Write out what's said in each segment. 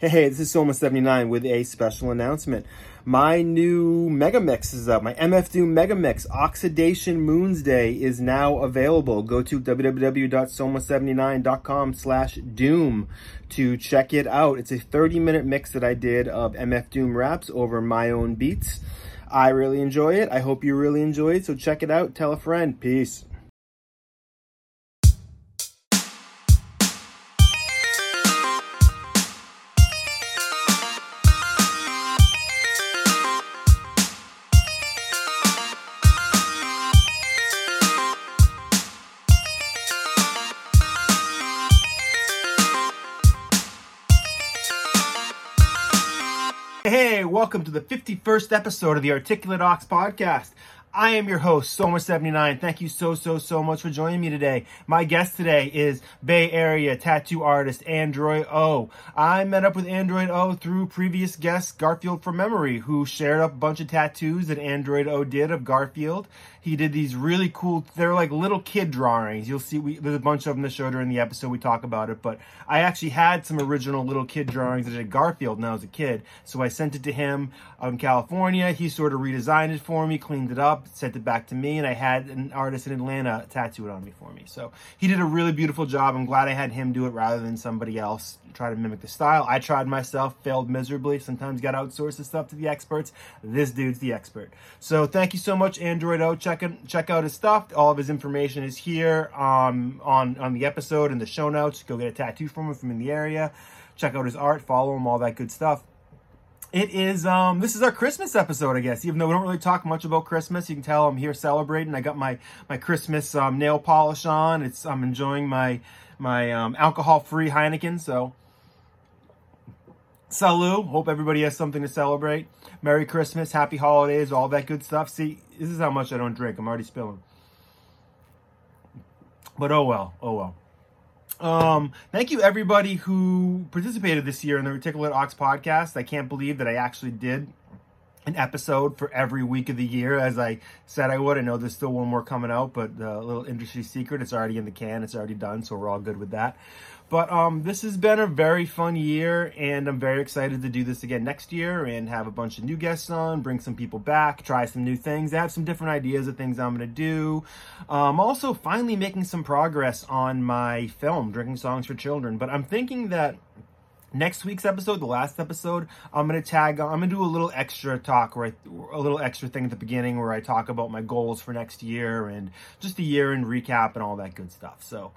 Hey, hey, this is Soma79 with a special announcement. My new Mega Mix is up. My MF Doom Mega Mix Oxidation Moonsday is now available. Go to www.soma79.com slash doom to check it out. It's a 30 minute mix that I did of MF Doom raps over my own beats. I really enjoy it. I hope you really enjoy it. So check it out. Tell a friend. Peace. Welcome to the 51st episode of the Articulate Ox podcast. I am your host, Soma79. Thank you so, so, so much for joining me today. My guest today is Bay Area tattoo artist Androidoh. I met up with Androidoh through previous guest Garfield from Memory, who shared up a bunch of tattoos that Androidoh did of Garfield. He did these really cool, they're like little kid drawings. You'll see, we, there's a bunch of them to show during the episode. We talk about it, but I actually had some original little kid drawings that I did Garfield when I was a kid. So I sent it to him in California. He sort of redesigned it for me, cleaned it up, sent it back to me, and I had an artist in Atlanta tattoo it on me for me. So he did a really beautiful job. I'm glad I had him do it rather than somebody else try to mimic the style. I tried myself, failed miserably. Sometimes got outsourced the stuff to the experts. This dude's the expert. So thank you so much, Androidoh. Check it, check out his stuff. All of his information is here um, on on the episode and the show notes. Go get a tattoo from him from in the area. Check out his art, follow him, all that good stuff. It is um this is our Christmas episode, I guess. Even though we don't really talk much about Christmas, you can tell I'm here celebrating. I got my my Christmas um, nail polish on. It's I'm enjoying my my um, alcohol-free Heineken, so Salut. Hope everybody has something to celebrate. Merry Christmas, happy holidays, all that good stuff. See, this is how much I don't drink. I'm already spilling. But oh well, oh well. Um, thank you everybody who participated this year in the Articulate Ox podcast. I can't believe that I actually did an episode for every week of the year, as I said I would. I know there's still one more coming out, but a little industry secret, it's already in the can, it's already done, so we're all good with that. But um, this has been a very fun year, and I'm very excited to do this again next year and have a bunch of new guests on, bring some people back, try some new things. I have some different ideas of things I'm going to do. Um, also, finally making some progress on my film, Drinking Songs for Children. But I'm thinking that next week's episode, the last episode, I'm gonna tag. I'm gonna do a little extra talk, right? A little extra thing at the beginning where I talk about my goals for next year and just the year and recap and all that good stuff. So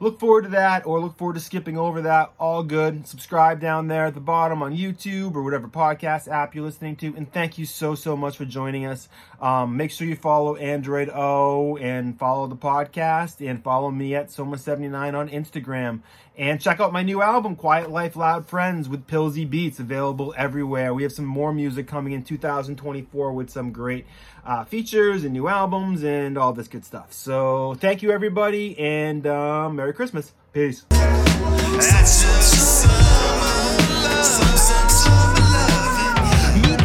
look forward to that or look forward to skipping over that. All good. Subscribe down there at the bottom on YouTube or whatever podcast app you're listening to. And thank you so, so much for joining us. Um, make sure you follow Androidoh and follow the podcast and follow me at Soma79 on Instagram. And check out my new album, Quiet Life Loud Friends with Pillsy Beats, available everywhere. We have some more music coming in 2024 with some great uh, features and new albums and all this good stuff. So thank you, everybody, and uh, Merry Christmas. Peace.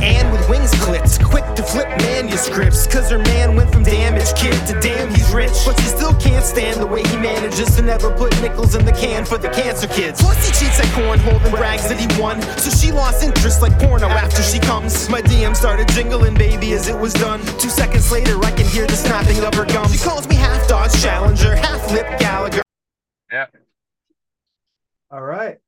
Meet Ann with wings clipped, quick to flip manuscripts. Cause her man went from damaged kid to damn he's rich. But she still can't stand the way he manages to never put nickels in the can for the cancer kids. Plus he cheats at cornhole and brags that he won. So she lost interest like porno after she comes. My DM started jingling, baby, as it was done. Two seconds later, I can hear the snapping of her gums. She calls me half Dodge Challenger, half Lip Gallagher. Yeah. All right.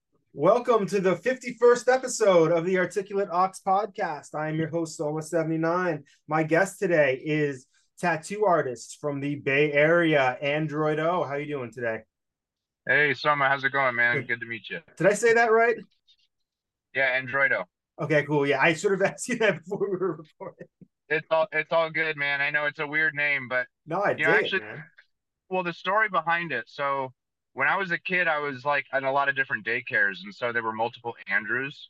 Welcome to the 51st episode of the Articulate Ox podcast. I am your host, Soma79. My guest today is tattoo artist from the Bay Area, Androidoh. How you doing today? Hey, Soma, how's it going, man? Good. Good to meet you. Did I say that right? Yeah, Androidoh. Okay, cool. Yeah, I sort of asked you that before we were recording. It's all it's all good, man. I know it's a weird name, but No, I did, actually- man. well, the story behind it. So when I was a kid, I was like in a lot of different daycares, and so there were multiple Andrews.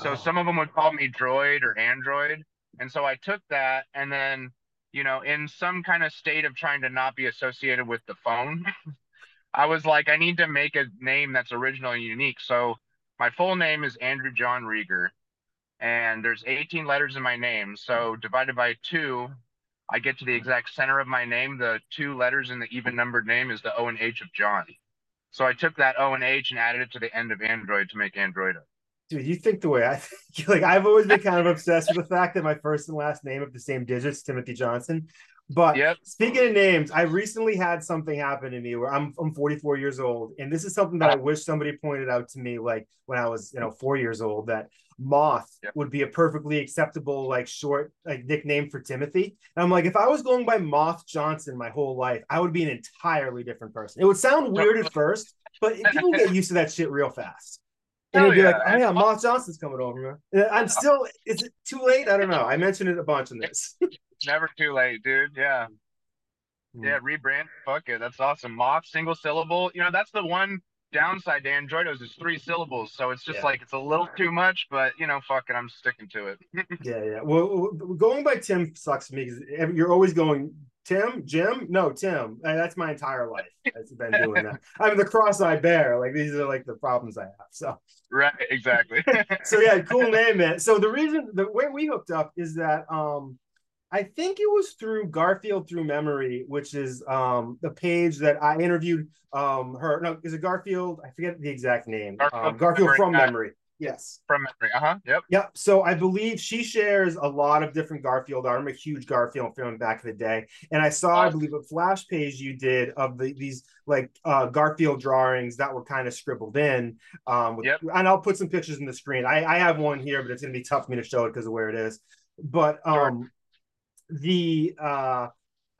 So Oh. some of them would call me Droid or Android, and so I took that, and then you know, in some kind of state of trying to not be associated with the phone, I was like, I need to make a name that's original and unique. So my full name is Andrew John Rieger, and there's 18 letters in my name. So divided by two, I get to the exact center of my name. The two letters in the even numbered name is the O and H of John. So I took that O and H and added it to the end of Android to make Androidoh. dude, you think the way I think. Like I've always been kind of obsessed with the fact that my first and last name have the same digits, Timothy Johnson. But Yep. speaking of names, I recently had something happen to me where I'm I'm 44 years old, and this is something that I uh-huh. wish somebody pointed out to me, like when I was, you know, four years old, that Moth Yep. would be a perfectly acceptable, like short like nickname for Timothy. And I'm like, if I was going by Moth Johnson my whole life, I would be an entirely different person. It would sound weird at first, but people get used to that shit real fast. And Hell it'd be yeah. like, oh yeah, Moth Johnson's coming over. man. I'm uh-huh. still, is it too late? I don't know. I mentioned it a bunch in this. Never too late, dude. Yeah. Yeah, rebrand. Fuck it. That's awesome. Moth, single syllable. You know, that's the one downside to Androidoh's is three syllables. So it's just Yeah. like it's a little too much, but you know, fuck it, I'm sticking to it. Yeah, yeah. Well, going by Tim sucks for me because you're always going Tim, Jim. No, Tim. That's my entire life. I've been doing that. I'm the cross I bear. Like these are like the problems I have. So, right, exactly. so yeah, cool name, man. So the reason the way we hooked up is that um, I think it was through Garfield Through Memory, which is um the page that I interviewed um her. No, is it Garfield? I forget the exact name. Garfield um, Garfield Memory. from Uh, Memory. Yes. From memory. Uh-huh. Yep. Yep. So I believe she shares a lot of different Garfield art. I'm a huge Garfield fan back in the day. And I saw, I believe, a flash page you did of the these like uh Garfield drawings that were kind of scribbled in. Um with, Yep. and I'll put some pictures in the screen. I, I have one here, but it's gonna be tough for me to show it because of where it is. But Sure. The uh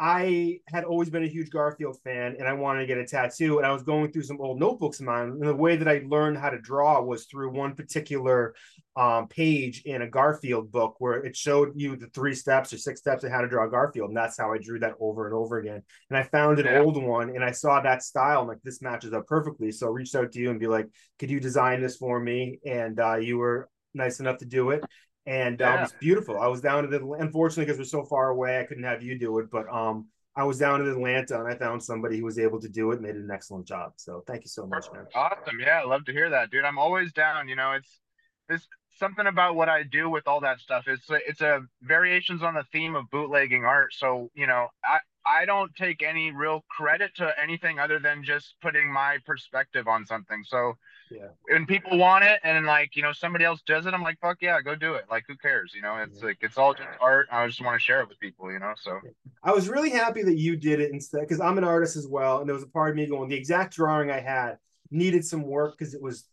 I had always been a huge Garfield fan and I wanted to get a tattoo. And I was going through some old notebooks of mine. And the way that I learned how to draw was through one particular um, page in a Garfield book where it showed you the three steps or six steps of how to draw Garfield. And that's how I drew that over and over again. And I found an Yeah. old one and I saw that style. I'm like, this matches up perfectly. So I reached out to you and be like, could you design this for me? And uh, you were nice enough to do it. And uh, it Yeah. was beautiful. I was down at Atlanta. Unfortunately, because we're so far away, I couldn't have you do it. But um, I was down in Atlanta and I found somebody who was able to do it, and made an excellent job. So thank you so much, man. Awesome. Yeah, I love to hear that, dude. I'm always down. You know, it's it's something about what I do with all that stuff. It's a, it's a variations on the theme of bootlegging art. So you know, I I don't take any real credit to anything other than just putting my perspective on something. So Yeah. when people want it and like you know somebody else does it, I'm like fuck yeah, go do it. Like who cares? You know, it's Yeah. like it's all just art. I just want to share it with people. You know, so I was really happy that you did it instead because I'm an artist as well. And there was a part of me going, the exact drawing I had needed some work because it was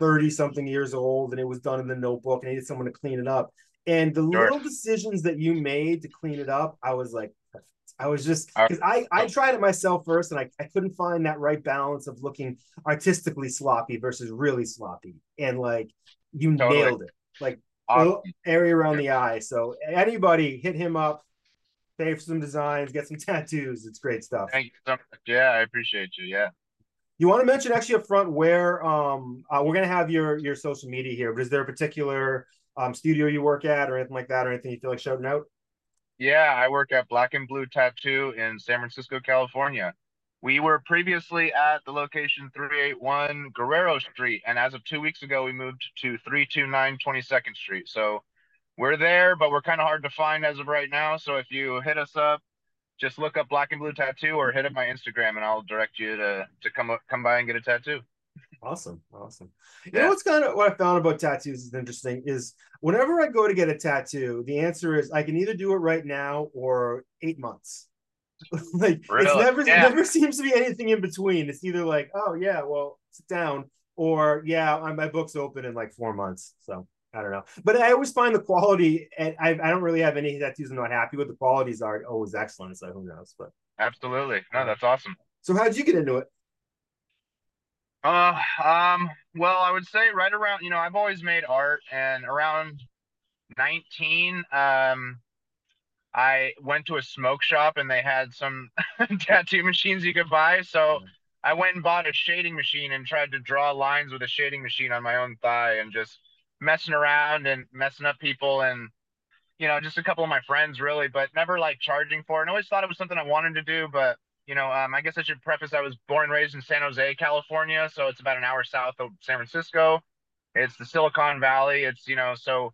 30 something years old and it was done in the notebook and I needed someone to clean it up. And the Sure. little decisions that you made to clean it up, I was like. I was just because I, I tried it myself first and I, I couldn't find that right balance of looking artistically sloppy versus really sloppy. And like you Totally. nailed it. Like awesome. area around the eye. So anybody hit him up, pay for some designs, get some tattoos. It's great stuff. Thank you so much. Yeah, I appreciate you. Yeah. You want to mention actually up front where um uh, we're gonna have your your social media here, but is there a particular um studio you work at or anything like that or anything you feel like shouting out? Yeah, I work at Black and Blue Tattoo in San Francisco, California. We were previously at the location 381 Guerrero Street, and as of two weeks ago, we moved to 329 22nd Street. So we're there, but we're kind of hard to find as of right now. So if you hit us up, just look up Black and Blue Tattoo or hit up my Instagram, and I'll direct you to to come come by and get a tattoo. Awesome, awesome. You Yeah. know what's kind of what I found about tattoos is interesting is whenever I go to get a tattoo, the answer is I can either do it right now or eight months. like it's never Yeah. it never seems to be anything in between. It's either like, oh yeah, well, sit down, or yeah, my book's open in like four months. So I don't know. But I always find the quality and I, I don't really have any tattoos I'm not happy with. The qualities are always excellent, so who knows. But Absolutely. No, that's awesome. so how'd you get into it? Uh, um, well, I would say right around, you know, I've always made art and around 19, um, I went to a smoke shop and they had some tattoo machines you could buy. So I went and bought a shading machine and tried to draw lines with a shading machine on my own thigh and just messing around and messing up people and, you know, just a couple of my friends really, but never like charging for it. And I always thought it was something I wanted to do, but you know, um, I guess I should preface I was born and raised in San Jose, California. So it's about an hour south of San Francisco. It's the Silicon Valley. It's, you know, so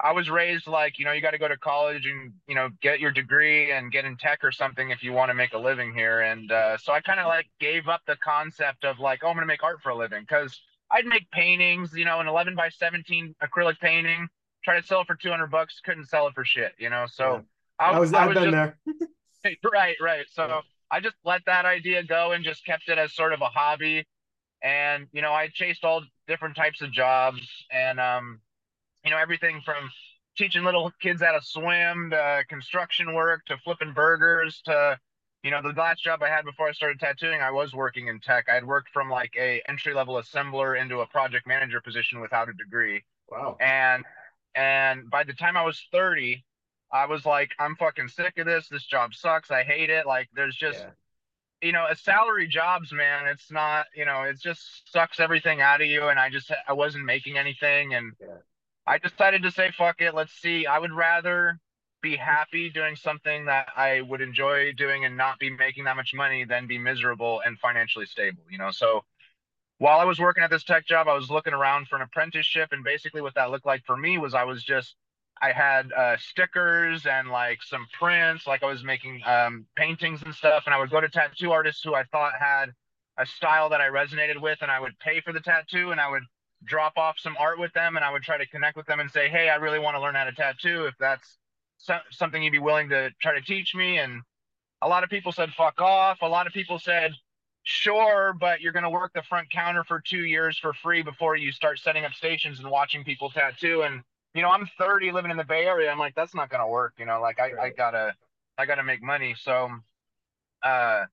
I was raised like, you know, you got to go to college and, you know, get your degree and get in tech or something if you want to make a living here. And uh, so I kind of like gave up the concept of like, oh, I'm going to make art for a living because I'd make paintings, you know, an 11 by 17 acrylic painting, try to sell it for 200 bucks, couldn't sell it for shit, you know. So I, I, was, I I've was been just, there. right, right. So Yeah. I just let that idea go and just kept it as sort of a hobby. And, you know, I chased all different types of jobs and, um, you know, everything from teaching little kids how to swim to construction work to flipping burgers to, you know, the last job I had before I started tattooing, I was working in tech. I had worked from like a entry level assembler into a project manager position without a degree Wow. and and by the time I was 30, I was like, I'm fucking sick of this. This job sucks. I hate it. Like there's just Yeah. you know, a salary jobs, man, it's not, you know, it just sucks everything out of you and I just I wasn't making anything and Yeah. I decided to say fuck it. Let's see. I would rather be happy doing something that I would enjoy doing and not be making that much money than be miserable and financially stable, you know. So while I was working at this tech job, I was looking around for an apprenticeship, and basically what that looked like for me was I was just I had uh, stickers and like some prints, like I was making um, paintings and stuff, and I would go to tattoo artists who I thought had a style that I resonated with, and I would pay for the tattoo, and I would drop off some art with them, and I would try to connect with them and say, hey, I really want to learn how to tattoo. If that's so- something you'd be willing to try to teach me, and a lot of people said fuck off. A lot of people said sure, but you're going to work the front counter for two years for free before you start setting up stations and watching people tattoo. And, you know, I'm 30 living in the Bay Area. I'm like, that's not going to work. You know, like I, I gotta, I gotta make money. So, uh,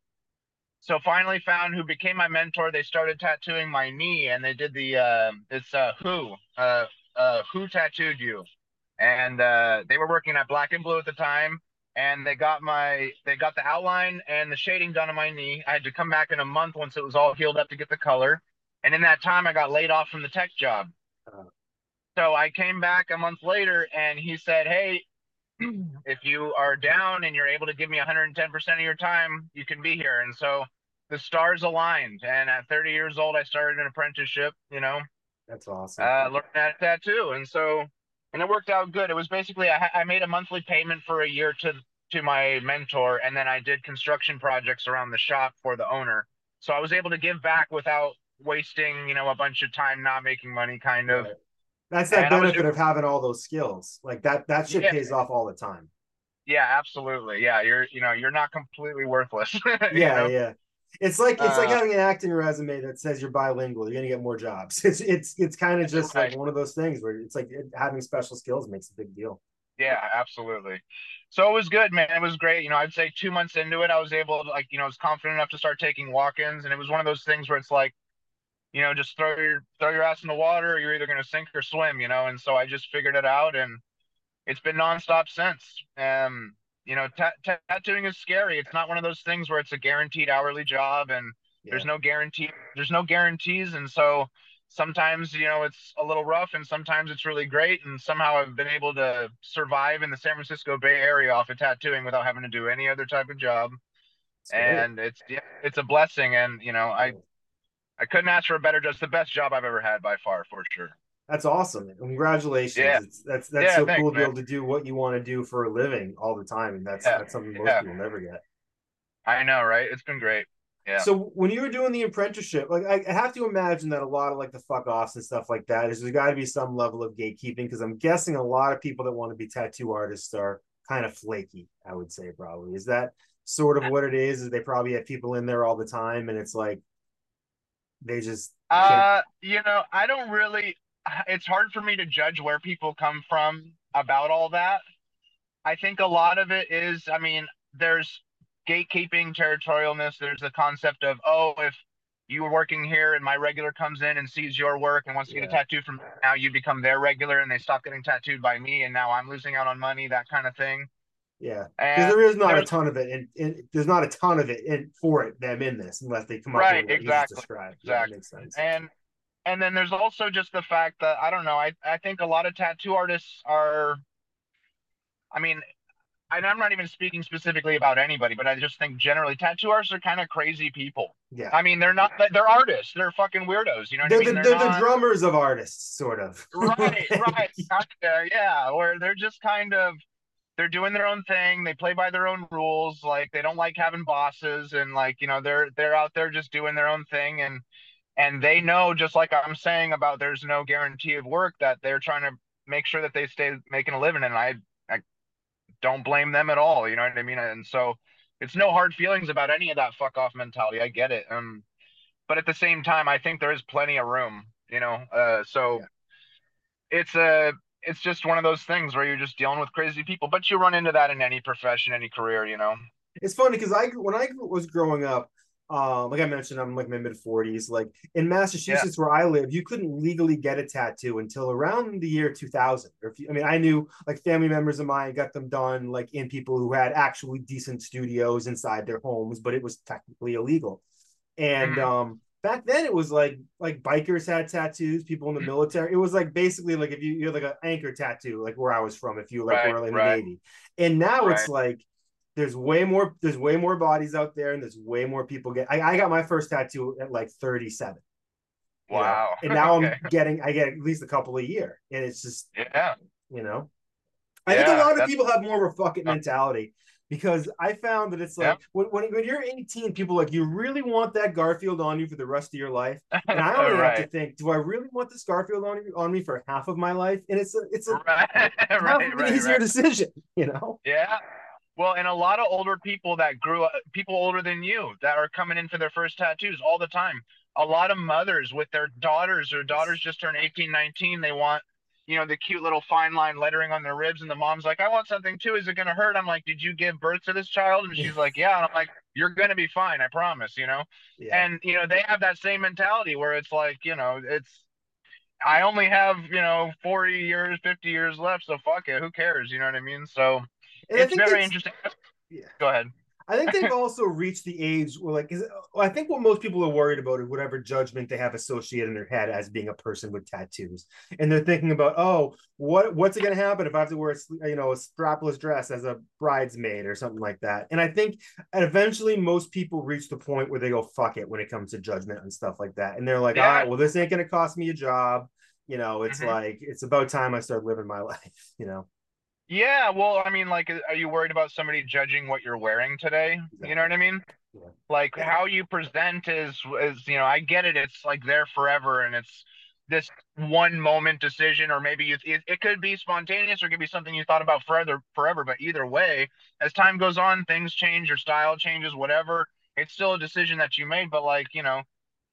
so finally found who became my mentor. They started tattooing my knee and they did the, uh, it's, uh, who, uh, uh, who tattooed you? And, uh, they were working at black and blue at the time and they got my they got the outline and the shading done on my knee. I had to come back in a month once it was all healed up to get the color. And in that time I got laid off from the tech job. So I came back a month later and he said, "Hey, if you are down and you're able to give me 110% of your time, you can be here." And so the stars aligned and at 30 years old I started an apprenticeship, you know, That's awesome. uh, learned how to tattoo, and so and it worked out good. It was basically I, I made a monthly payment for a year to to my mentor, and then I did construction projects around the shop for the owner. So I was able to give back without wasting, you know, a bunch of time not making money, kind of. Right. That's that and benefit of having all those skills. Like that that shit Yeah. pays off all the time. Yeah, absolutely. Yeah, you're you know you're not completely worthless. you Yeah, know? yeah. It's like it's like Uh, having an acting resume that says you're bilingual. You're gonna get more jobs. It's it's it's kind of just like one of those things where it's like it, having special skills makes a big deal. Yeah, absolutely. So it was good, man. It was great. You know, I'd say two months into it, I was able to like, you know, I was confident enough to start taking walk-ins, and it was one of those things where it's like, you know, just throw your throw your ass in the water, you're either gonna sink or swim, you know. And so I just figured it out, and it's been nonstop since. Um, you know, ta- ta- tattooing is scary. It's not one of those things where it's a guaranteed hourly job, and there's no guarantee. There's no guarantees, and so sometimes you know it's a little rough and sometimes it's really great and somehow i've been able to survive in the san francisco bay area off of tattooing without having to do any other type of job It's and it's yeah, it's a blessing and you know i i couldn't ask for a better just the best job i've ever had by far for sure That's awesome. Congratulations. Yeah. It's, that's that's Yeah, so thanks, cool to be able to do what you want to do for a living all the time. And that's Yeah, that's something most people never get. i know right it's been great Yeah. So when you were doing the apprenticeship, like I, I have to imagine that a lot of like the fuck offs and stuff like that is there's got to be some level of gatekeeping because I'm guessing a lot of people that want to be tattoo artists are kind of flaky. I would say probably is that sort of what it is. Is they probably have people in there all the time and it's like they just Uh, you know, I don't really. It's hard for me to judge where people come from about all that. I think a lot of it is, I mean, there's gatekeeping, territorialness. There's the concept of, oh, if you were working here and my regular comes in and sees your work and wants to get a tattoo from now, you become their regular and they stop getting tattooed by me and now I'm losing out on money, that kind of thing. Yeah because there is not a ton of it and, and there's not a ton of it in for it them in this unless they come up Right, with what exactly, described. Exactly. that makes sense. and and then there's also just the fact that I don't know. I I think a lot of tattoo artists are. I mean, and I'm not even speaking specifically about anybody, but I just think generally tattoo artists are kind of crazy people. yeah. I mean, they're not. They're artists. They're fucking weirdos. You know what They're, I mean? the, they're the not- drummers of artists, sort of. right, right, kinda, yeah. Or they're just kind of they're doing their own thing. They play by their own rules. Like they don't like having bosses, and like you know they're they're out there just doing their own thing. And and they know just like i'm saying about there's no guarantee of work that they're trying to make sure that they stay making a living and i i don't blame them at all you know what i mean and so it's no hard feelings about any of that fuck off mentality i get it um but at the same time i think there is plenty of room you know uh so yeah. it's a it's just one of those things where you're just dealing with crazy people but you run into that in any profession any career you know it's funny because i when i was growing up um, like I mentioned, I'm like my mid 40s. Like in Massachusetts, yeah. where I live, you couldn't legally get a tattoo until around the year 2000. Or if you, I mean, I knew like family members of mine got them done like in people who had actually decent studios inside their homes, but it was technically illegal. And mm-hmm. um, back then, it was like like bikers had tattoos, people in the mm-hmm. military. It was like basically like if you you had like an anchor tattoo, like where I was from, if you like right, were in right. the Navy. And now right. it's like there's way more there's way more bodies out there and there's way more people get I, I got my first tattoo at like 37 wow know? and now okay. i'm getting i get at least a couple a year and it's just yeah you know i yeah, think a lot of people have more of a fuck it mentality because i found that it's like yeah. when, when, when, you're 18 people like you really want that garfield on you for the rest of your life and i only right. have to think do i really want this garfield on, on me for half of my life and it's a it's a right. half right, an easier decision you know yeah well, and a lot of older people that grew up, people older than you that are coming in for their first tattoos all the time. A lot of mothers with their daughters, or daughters just turned 18, 19. They want, you know, the cute little fine line lettering on their ribs. And the mom's like, I want something too. Is it going to hurt? I'm like, Did you give birth to this child? And she's like, Yeah. And I'm like, You're going to be fine. I promise, you know? Yeah. And, you know, they have that same mentality where it's like, you know, it's, I only have, you know, 40 years, 50 years left. So fuck it. Who cares? You know what I mean? So, and it's very interesting. Yeah. Go ahead. I think they've also reached the age where, like, is, I think what most people are worried about is whatever judgment they have associated in their head as being a person with tattoos, and they're thinking about, oh, what what's it going to happen if I have to wear, a, you know, a strapless dress as a bridesmaid or something like that? And I think eventually most people reach the point where they go, fuck it, when it comes to judgment and stuff like that, and they're like, yeah. all right, well, this ain't going to cost me a job. You know, it's mm-hmm. like it's about time I start living my life. You know. Yeah, well, I mean, like, are you worried about somebody judging what you're wearing today? Exactly. You know what I mean? Yeah. Like how you present is is you know I get it. It's like there forever, and it's this one moment decision, or maybe you, it, it could be spontaneous, or it could be something you thought about forever. Forever, but either way, as time goes on, things change, your style changes, whatever. It's still a decision that you made, but like you know,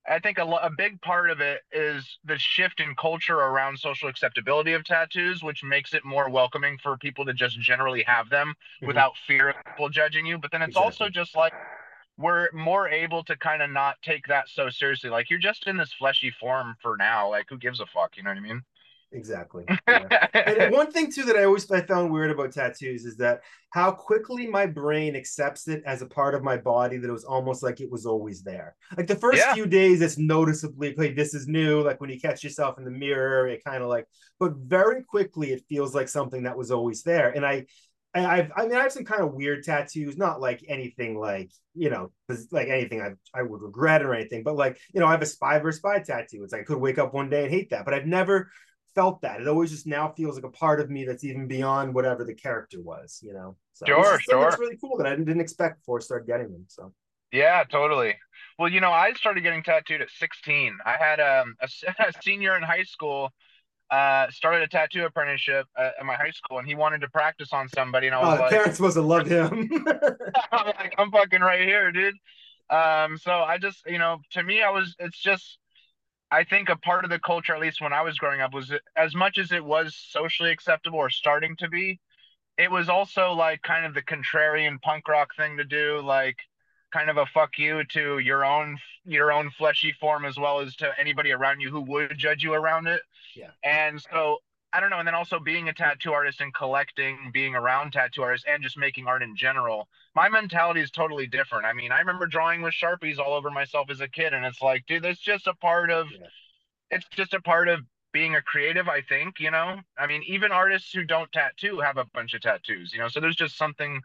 I think a, a big part of it is the shift in culture around social acceptability of tattoos, which makes it more welcoming for people to just generally have them mm-hmm. without fear of people judging you. But then it's exactly. also just like we're more able to kind of not take that so seriously. Like you're just in this fleshy form for now. Like who gives a fuck? You know what I mean? Exactly. Yeah. and one thing too that I always I found weird about tattoos is that how quickly my brain accepts it as a part of my body that it was almost like it was always there. Like the first yeah. few days, it's noticeably like this is new. Like when you catch yourself in the mirror, it kind of like, but very quickly it feels like something that was always there. And I I've, I mean, I have some kind of weird tattoos, not like anything like, you know, like anything I, I would regret or anything, but like, you know, I have a spy versus spy tattoo. It's like I could wake up one day and hate that, but I've never felt that. It always just now feels like a part of me that's even beyond whatever the character was, you know. So sure, sure. It's really cool that I didn't expect before I started getting them. So yeah, totally. Well, you know, I started getting tattooed at 16. I had um, a, a senior in high school uh, started a tattoo apprenticeship at, at, my high school, and he wanted to practice on somebody, and I was oh, like, "Parents must have loved him." I'm like, "I'm fucking right here, dude." Um, so I just, you know, to me, I was, it's just I think a part of the culture, at least when I was growing up, was as much as it was socially acceptable or starting to be, it was also like kind of the contrarian punk rock thing to do, like kind of a fuck you to your own your own fleshy form as well as to anybody around you who would judge you around it. Yeah. And so I don't know. And then also being a tattoo artist and collecting, being around tattoo artists and just making art in general, my mentality is totally different. I mean, I remember drawing with Sharpies all over myself as a kid. And it's like, dude, that's just a part of, yeah. it's just a part of being a creative, I think, you know? I mean, even artists who don't tattoo have a bunch of tattoos, you know? So there's just something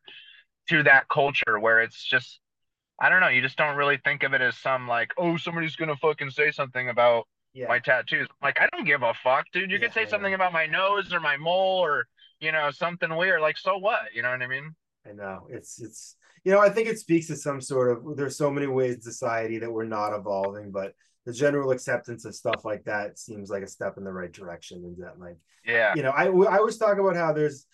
to that culture where it's just, I don't know, you just don't really think of it as some like, oh, somebody's going to fucking say something about yeah. my tattoos. Like, I don't give a fuck, dude. You yeah, could say something about my nose or my mole or, you know, something weird. Like, so what? You know what I mean? I know. It's, it's, you know, I think it speaks to some sort of, there's so many ways in society that we're not evolving, but the general acceptance of stuff like that seems like a step in the right direction. And that, like, Yeah. you know, I I always talk about how there's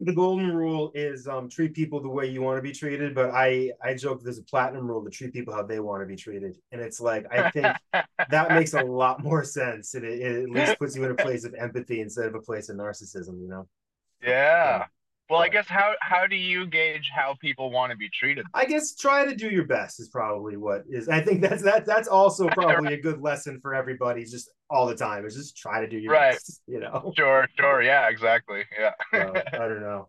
the golden rule is um treat people the way you want to be treated, but I I joke there's a platinum rule to treat people how they want to be treated, and it's like I think that makes a lot more sense, and it, it at least puts you in a place of empathy instead of a place of narcissism, you know. Yeah. Well, I guess how how do you gauge how people want to be treated? I guess try to do your best is probably what is. I think that's that that's also probably a good lesson for everybody, just all the time. Is just try to do your Right. best, you know. Sure, sure. Yeah, exactly. Yeah. So, I don't know,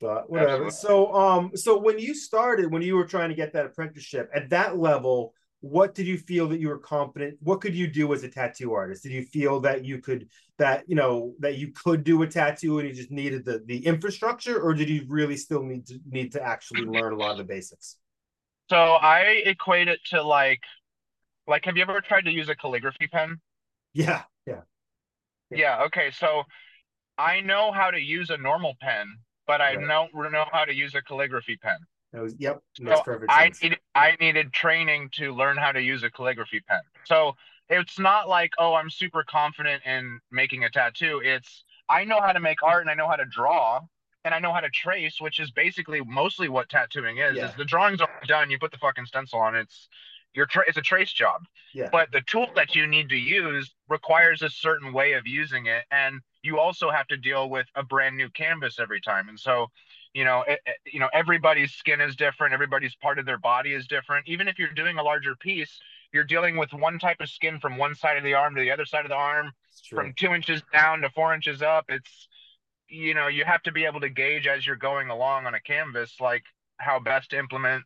but whatever. Absolutely. So, um, so when you started, when you were trying to get that apprenticeship at that level, what did you feel that you were confident? What could you do as a tattoo artist? Did you feel that you could that you know that you could do a tattoo and you just needed the the infrastructure, or did you really still need to need to actually learn a lot of the basics? So I equate it to like like have you ever tried to use a calligraphy pen? Yeah, yeah, Yeah. Yeah, okay. So I know how to use a normal pen, but I Right. don't know how to use a calligraphy pen. that was yep. So perfect I needed I needed training to learn how to use a calligraphy pen. So it's not like, oh, I'm super confident in making a tattoo. It's I know how to make art and I know how to draw and I know how to trace, which is basically mostly what tattooing is. Yeah. Is the drawings are done, you put the fucking stencil on. It's your tra- it's a trace job. Yeah. But the tool that you need to use requires a certain way of using it, and you also have to deal with a brand new canvas every time. And so, you know, it, it- you know, everybody's skin is different. Everybody's part of their body is different. Even if you're doing a larger piece, you're dealing with one type of skin from one side of the arm to the other side of the arm, from two inches down to four inches up. It's, you know, you have to be able to gauge as you're going along on a canvas, like how best to implement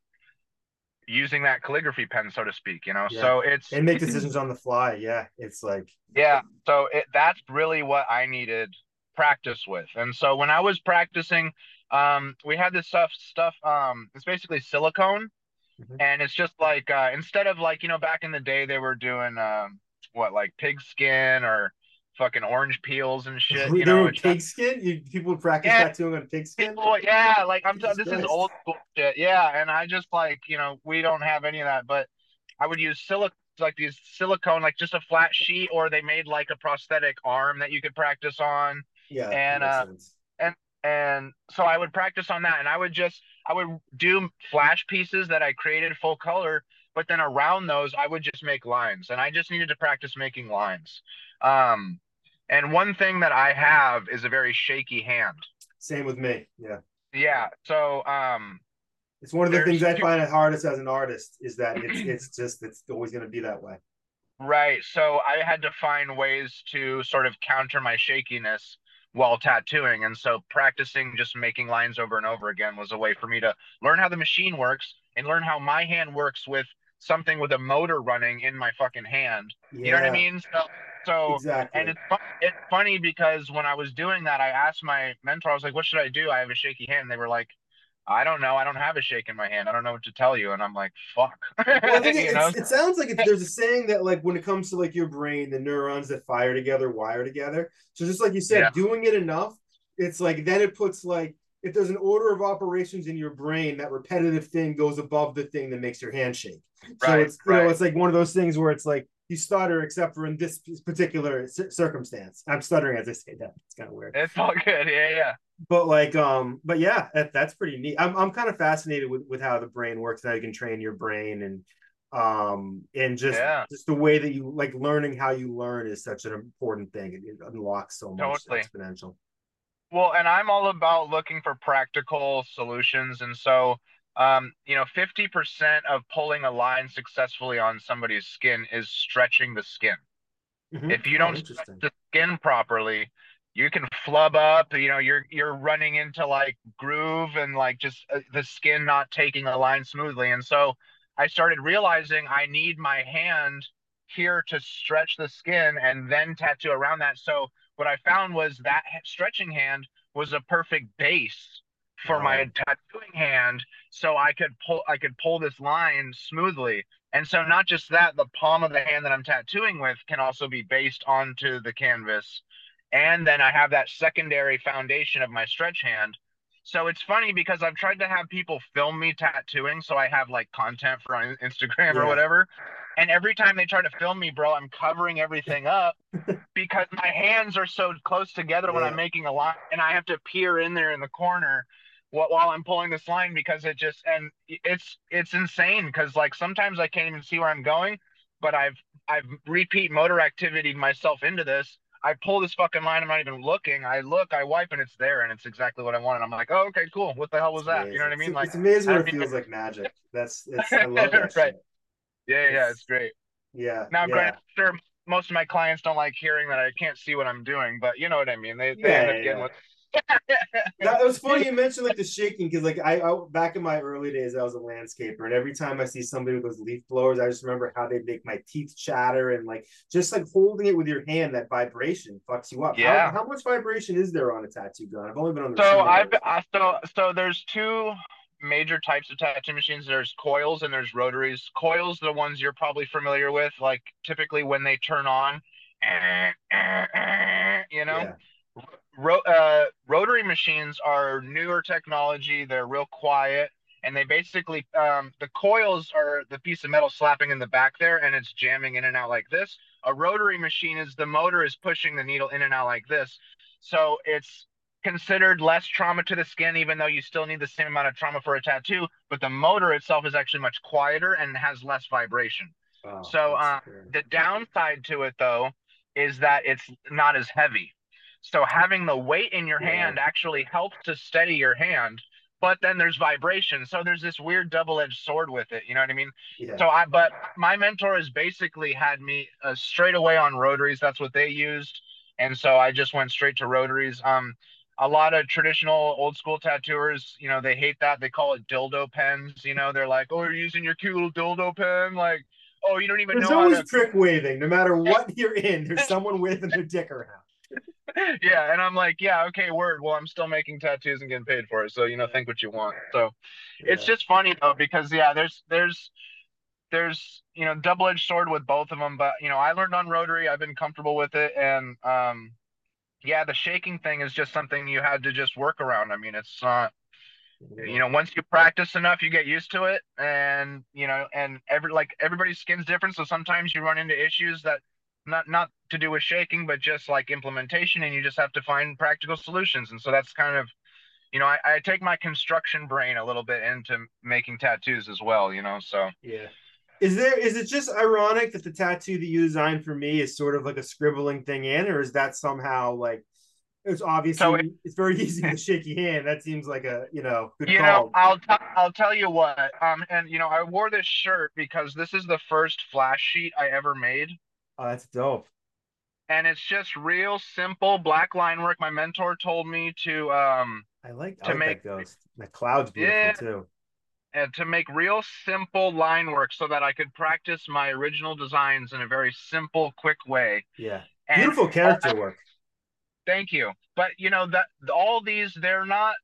using that calligraphy pen, so to speak. You know, Yeah. so it's and make decisions on the fly. Yeah, it's like yeah, so it, that's really what I needed practice with. And so when I was practicing, um, we had this stuff stuff. Um, it's basically silicone, Mhm. and it's just like uh, instead of like you know back in the day they were doing um, what like pig skin or fucking orange peels and shit. You they know, were it's not- pigskin. You people would practice Yeah. tattooing on pigskin. People, yeah, like I'm. Jesus this is old school shit. Yeah, and I just like you know we don't have any of that, but I would use silic like these silicone, like just a flat sheet, or they made like a prosthetic arm that you could practice on. Yeah, and, uh, sense. And so I would practice on that, and I would just I would do flash pieces that I created full color, but then around those I would just make lines, and I just needed to practice making lines. Um, and one thing that I have is a very shaky hand. Same with me. Yeah, Yeah, so um. it's one of the things I find it hardest as an artist is that it's it's just it's always going to be that way. Right. So I had to find ways to sort of counter my shakiness while tattooing. And so practicing just making lines over and over again was a way for me to learn how the machine works and learn how my hand works with something with a motor running in my fucking hand. Yeah, You know what I mean? So, so Exactly. and it's fu- it's funny because when I was doing that, I asked my mentor, I was like, "What should I do? I have a shaky hand." And they were like, "I don't know. I don't have a shake in my hand. I don't know what to tell you." And I'm like, "Fuck." Well, it, it sounds like there's a saying that like when it comes to like your brain, the neurons that fire together wire together. So just like you said, Yeah. doing it enough, it's like then it puts like if there's an order of operations in your brain, that repetitive thing goes above the thing that makes your hand shake. So Right, it's you know right. it's like one of those things where it's like you stutter except for in this particular cir- circumstance. I'm stuttering as I say that. It's kind of weird. It's all good. Yeah, yeah. but like um but yeah that, that's pretty neat i'm, I'm kind of fascinated with, with how the brain works and how you can train your brain and um and just Yeah. just the way that you like learning how you learn is such an important thing it, it unlocks so much Totally. exponential Well, and I'm all about looking for practical solutions. And so, um, you know, 50% of pulling a line successfully on somebody's skin is stretching the skin. Mhm. If you Oh, don't stretch the skin properly, you can flub up, you know, you're you're running into like groove and like just uh, the skin not taking a line smoothly. And so I started realizing I need my hand here to stretch the skin and then tattoo around that. So what I found was that stretching hand was a perfect base for my tattooing hand so I could pull I could pull this line smoothly. And so not just that, the palm of the hand that I'm tattooing with can also be based onto the canvas. And then I have that secondary foundation of my stretch hand. So it's funny because I've tried to have people film me tattooing so I have like content for Instagram or whatever. And every time they try to film me, bro, I'm covering everything up because my hands are so close together when I'm making a line, and I have to peer in there in the corner while I'm pulling this line because it just and it's it's insane because like sometimes I can't even see where I'm going, but I've I've repeat motor activity myself into this. I pull this fucking line, I'm not even looking. I look, I wipe, and it's there, and it's exactly what I want. And I'm like, oh, okay, cool. What the hell was that? You know what I mean? It's, Like, it's amazing when it feels like magic. That's it's I love that Right. yeah, yeah, it's- it's great. Yeah. Now, yeah. granted, sure, most of my clients don't like hearing that I can't see what I'm doing, but you know what I mean. They, they Yeah, end up yeah, getting yeah. what. That was funny you mentioned like the shaking because like I, I back in my early days I was a landscaper and every time I see somebody with those leaf blowers I just remember how they make my teeth chatter and like just like holding it with your hand that vibration fucks you up. How- Yeah. How, much vibration is there on a tattoo gun? I've only been on the So I've uh, so so there's two major types of tattoo machines. There's coils and there's rotaries. Coils, the ones you're probably familiar with, like typically when they turn on, you know. Yeah. Ro- uh, rotary machines are newer technology. They're real quiet, and they basically um, the coils are the piece of metal slapping in the back there, and it's jamming in and out like this. A rotary machine is the motor is pushing the needle in and out like this, so it's considered less trauma to the skin, even though you still need the same amount of trauma for a tattoo. But the motor itself is actually much quieter and has less vibration. Wow, So, uh. The downside to it though is that it's not as heavy. So having the weight in your hand actually helps to steady your hand, but then there's vibration. So there's this weird double-edged sword with it. You know what I mean? yeah. So I, but my mentor has basically had me uh, straight away on rotaries. That's what they used, and so I just went straight to rotaries. Um, a lot of traditional old school tattooers, you know, they hate that. They call it dildo pens. You know, they're like, "Oh, you're using your cute little dildo pen." Like, "Oh, you don't even There's know how always to." trick waving, no matter what you're in. There's someone waving their dick around. Yeah, and I'm like, "Yeah, okay, word. Well, I'm still making tattoos and getting paid for it, so you know, think what you want." So it's just funny though because yeah there's there's there's you know double-edged sword with both of them but you know i learned on rotary i've been comfortable with it and um yeah the shaking thing is just something you had to just work around i mean it's not you know once you practice enough you get used to it and you know and every like everybody's skin's different so sometimes you run into issues that not not to do with shaking but just like implementation and you just have to find practical solutions and so that's kind of you know I, I take my construction brain a little bit into making tattoos as well you know so Yeah. Is there is it just ironic that the tattoo that you designed for me is sort of like a scribbling thing in, or is that somehow like it's obviously So it- it's very easy to a shaky hand. That seems like a you know good you call. know i'll t- i'll tell you what um and you know i wore this shirt because this is the first flash sheet i ever made oh, that's dope. and it's just real simple black line work my mentor told me to um I like, I To like make- that ghost. That cloud's beautiful Yeah. too. and to make real simple line work so that i could practice my original designs in a very simple quick way Yeah. and Beautiful character work. Thank you. But you know that all these they're not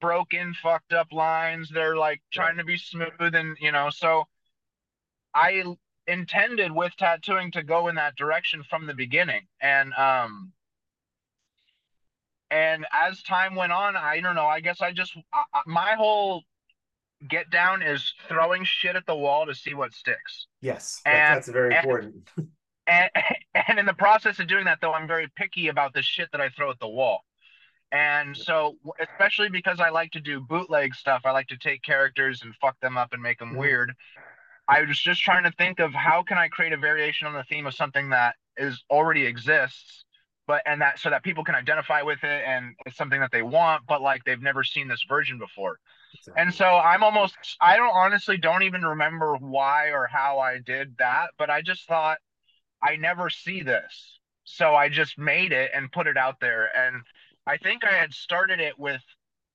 broken, fucked up lines. They're like trying to be smooth and you know, so I intended with tattooing to go in that direction from the beginning. And um and as time went on, I don't know, I guess I just I, my whole get down is throwing shit at the wall to see what sticks. Yes. That, and- that's very and- important. and and in the process of doing that though i'm very picky about the shit that i throw at the wall and so especially because i like to do bootleg stuff i like to take characters and fuck them up and make them Mhm. weird i was just trying to think of how can i create a variation on the theme of something that is already exists but and that so that people can identify with it and it's something that they want but like they've never seen this version before and so I'm almost I don't honestly don't even remember why or how I did that, but I just thought I never see this. So I just made it and put it out there. And I think I had started it with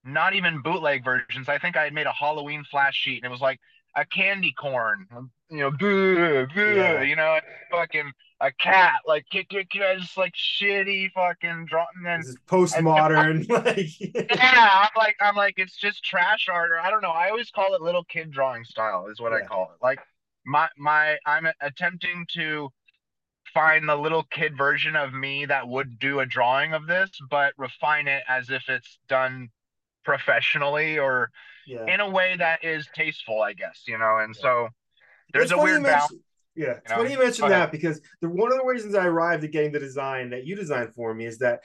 not even bootleg versions. I think I had made a Halloween flash sheet and it was like a candy corn, you know, boo, boo, Yeah. you know, fucking a cat, like kick, kick, just like shitty fucking drawing. And then This is postmodern. like yeah, I'm like I'm like it's just trash art, or I don't know. I always call it little kid drawing style, is what I call it. Like my my I'm attempting to find the little kid version of me that would do a drawing of this, but refine it as if it's done professionally or yeah. in a way that is tasteful, I guess, you know. And Yeah. so It's there's a weird balance. Yeah, it's You know? funny you mentioned that because the one of the reasons I arrived at getting the design that you designed for me is that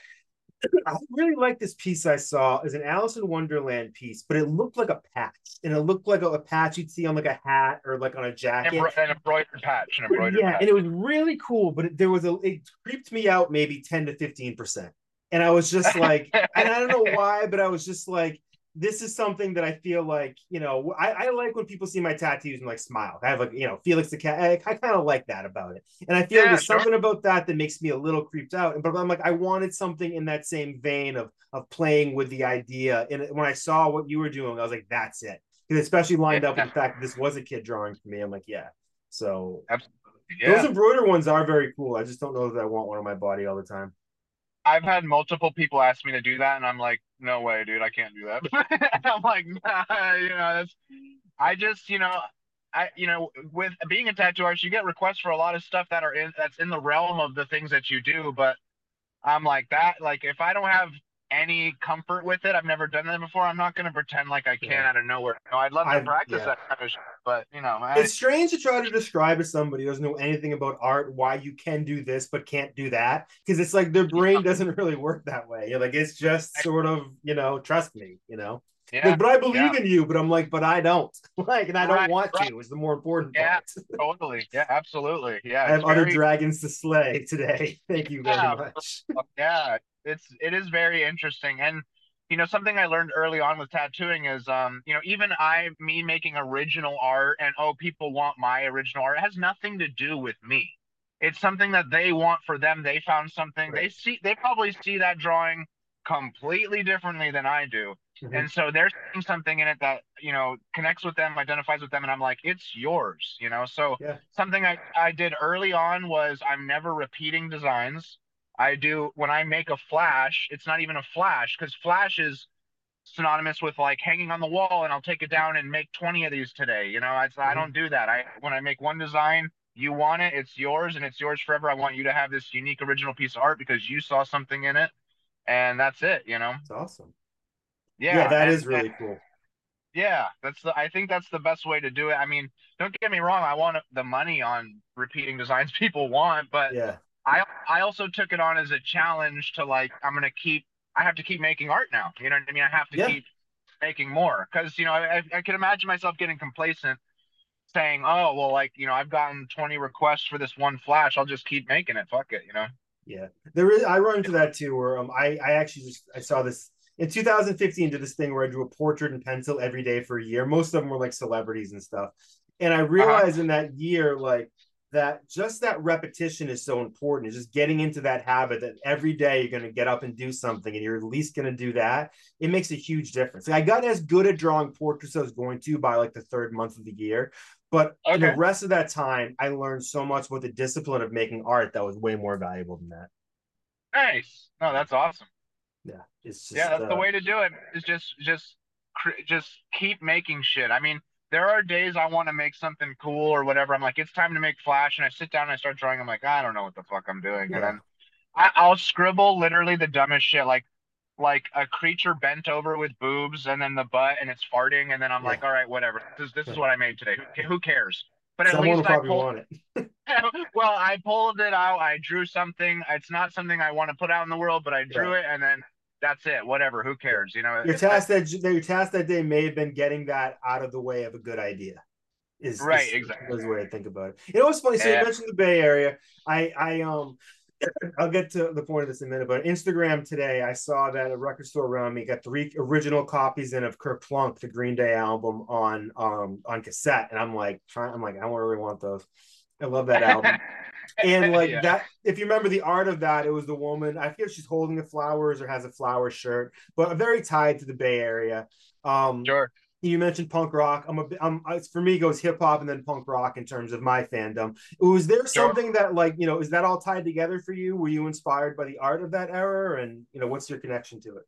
I really like this piece I saw as an Alice in Wonderland piece, but it looked like a patch, and it looked like a, a patch you'd see on like a hat or like on a jacket. Embro- an embroidered patch, an embroidered yeah, patch. and it was really cool, but it, there was a it creeped me out maybe ten to fifteen percent, and I was just like, and I don't know why, but I was just like, this is something that I feel like you know I, I like when people see my tattoos and like smile. I have like you know Felix the cat. I, I kind of like that about it, and I feel Yeah, there's sure. something about that that makes me a little creeped out. But I'm like, I wanted something in that same vein of of playing with the idea. And when I saw what you were doing, I was like, that's it. Because especially lined up with the fact that this was a kid drawing for me. I'm like, yeah. So yeah. those embroidered ones are very cool. I just don't know that I want one on my body all the time. I've had multiple people ask me to do that, and I'm like, no way, dude, I can't do that. I'm like, nah, you know, that's. I just, you know, I, you know, with being a tattoo artist, you get requests for a lot of stuff that are in that's in the realm of the things that you do, but I'm like that. Like, if I don't have any comfort with it, I've never done that before. I'm not gonna pretend like I can Yeah. out of nowhere. Know, I'd love to I've- practice yeah. that kind of shit, but you know, I, It's strange to try to describe to somebody who doesn't know anything about art why you can do this but can't do that because it's like their brain doesn't really work that way. You're like it's just sort of you know trust me, you know. yeah, Like, but I believe yeah. in you. But I'm like, but I don't. Like, and I don't Right, want right. to. Is the more important Yeah. part. totally, yeah, absolutely, yeah. I have it's other dragons to slay today. Thank you very much. Oh, yeah it's it is very interesting. And you know something i learned early on with tattooing is um you know even i me making original art and oh people want my original art it has nothing to do with me. It's something that they want for them. They found something. They see they probably see that drawing completely differently than i do. Mhm. and so they're seeing something in it that you know connects with them identifies with them and i'm like it's yours you know? So Yeah. something i i did early on was i'm never repeating designs i do when i make a flash it's not even a flash because flash is synonymous with like hanging on the wall and i'll take it down and make 20 of these today you know i Mhm. don't do that i when i make one design you want it it's yours and it's yours forever i want you to have this unique original piece of art because you saw something in it and that's it you know It's awesome. yeah, Yeah, that and- is really cool. yeah, that's the. I think that's the best way to do it. I mean, don't get me wrong. I want the money on repeating designs people want, but Yeah. I I also took it on as a challenge to like I'm gonna keep. I have to keep making art now. You know what I mean? I have to Yeah. keep making more because you know I I can imagine myself getting complacent, saying, oh well, like you know I've gotten 20 requests for this one flash. I'll just keep making it. Fuck it. You know. Yeah, there is. I run into that too. Where um, I I actually just I saw this in 2015. Did this thing where I drew a portrait in pencil every day for a year. Most of them were like celebrities and stuff. And I realized in that year, like that, just that repetition is so important. It's just getting into that habit that every day you're going to get up and do something, and you're at least going to do that. It makes a huge difference. Like, I got as good at drawing portraits as I was going to by like the third month of the year. But in the rest of that time, I learned so much about the discipline of making art that was way more valuable than that. Nice. No, that's awesome. Yeah, it's just yeah, that's the uh, way to do it. Is just just just keep making shit. I mean, there are days I want to make something cool or whatever. I'm like, it's time to make Flash, and I sit down and I start drawing. I'm like, I don't know what the fuck I'm doing, Yeah. and then I, I'll scribble literally the dumbest shit, like like a creature bent over with boobs and then the butt and it's farting, and then I'm Yeah. like, all right, whatever. This, this is what I made today. Who, who cares? But at someone least I pulled, it. well, I pulled it out. I drew something. It's not something I want to put out in the world, but I drew it, and then that's it. Whatever. Who cares? You know. Your task that your task that day may have been getting that out of the way of a good idea. Is Right, is, exactly. is the way I think about it. You know what's funny? So Yeah. you mentioned the Bay Area. I I um I'll get to the point of this in a minute, but Instagram today I saw that a record store around me got three original copies in of Kerplunk, the Green Day album on um on cassette, and I'm like trying. I'm like I don't really want those. I love that album. and like Yeah. that if you remember the art of that it was the woman i feel she's holding the flowers or has a flower shirt but very tied to the bay area um Sure. you mentioned punk rock i'm a i'm it's for me it goes hip-hop and then punk rock in terms of my fandom was there something that like you know is that all tied together for you were you inspired by the art of that era and you know what's your connection to it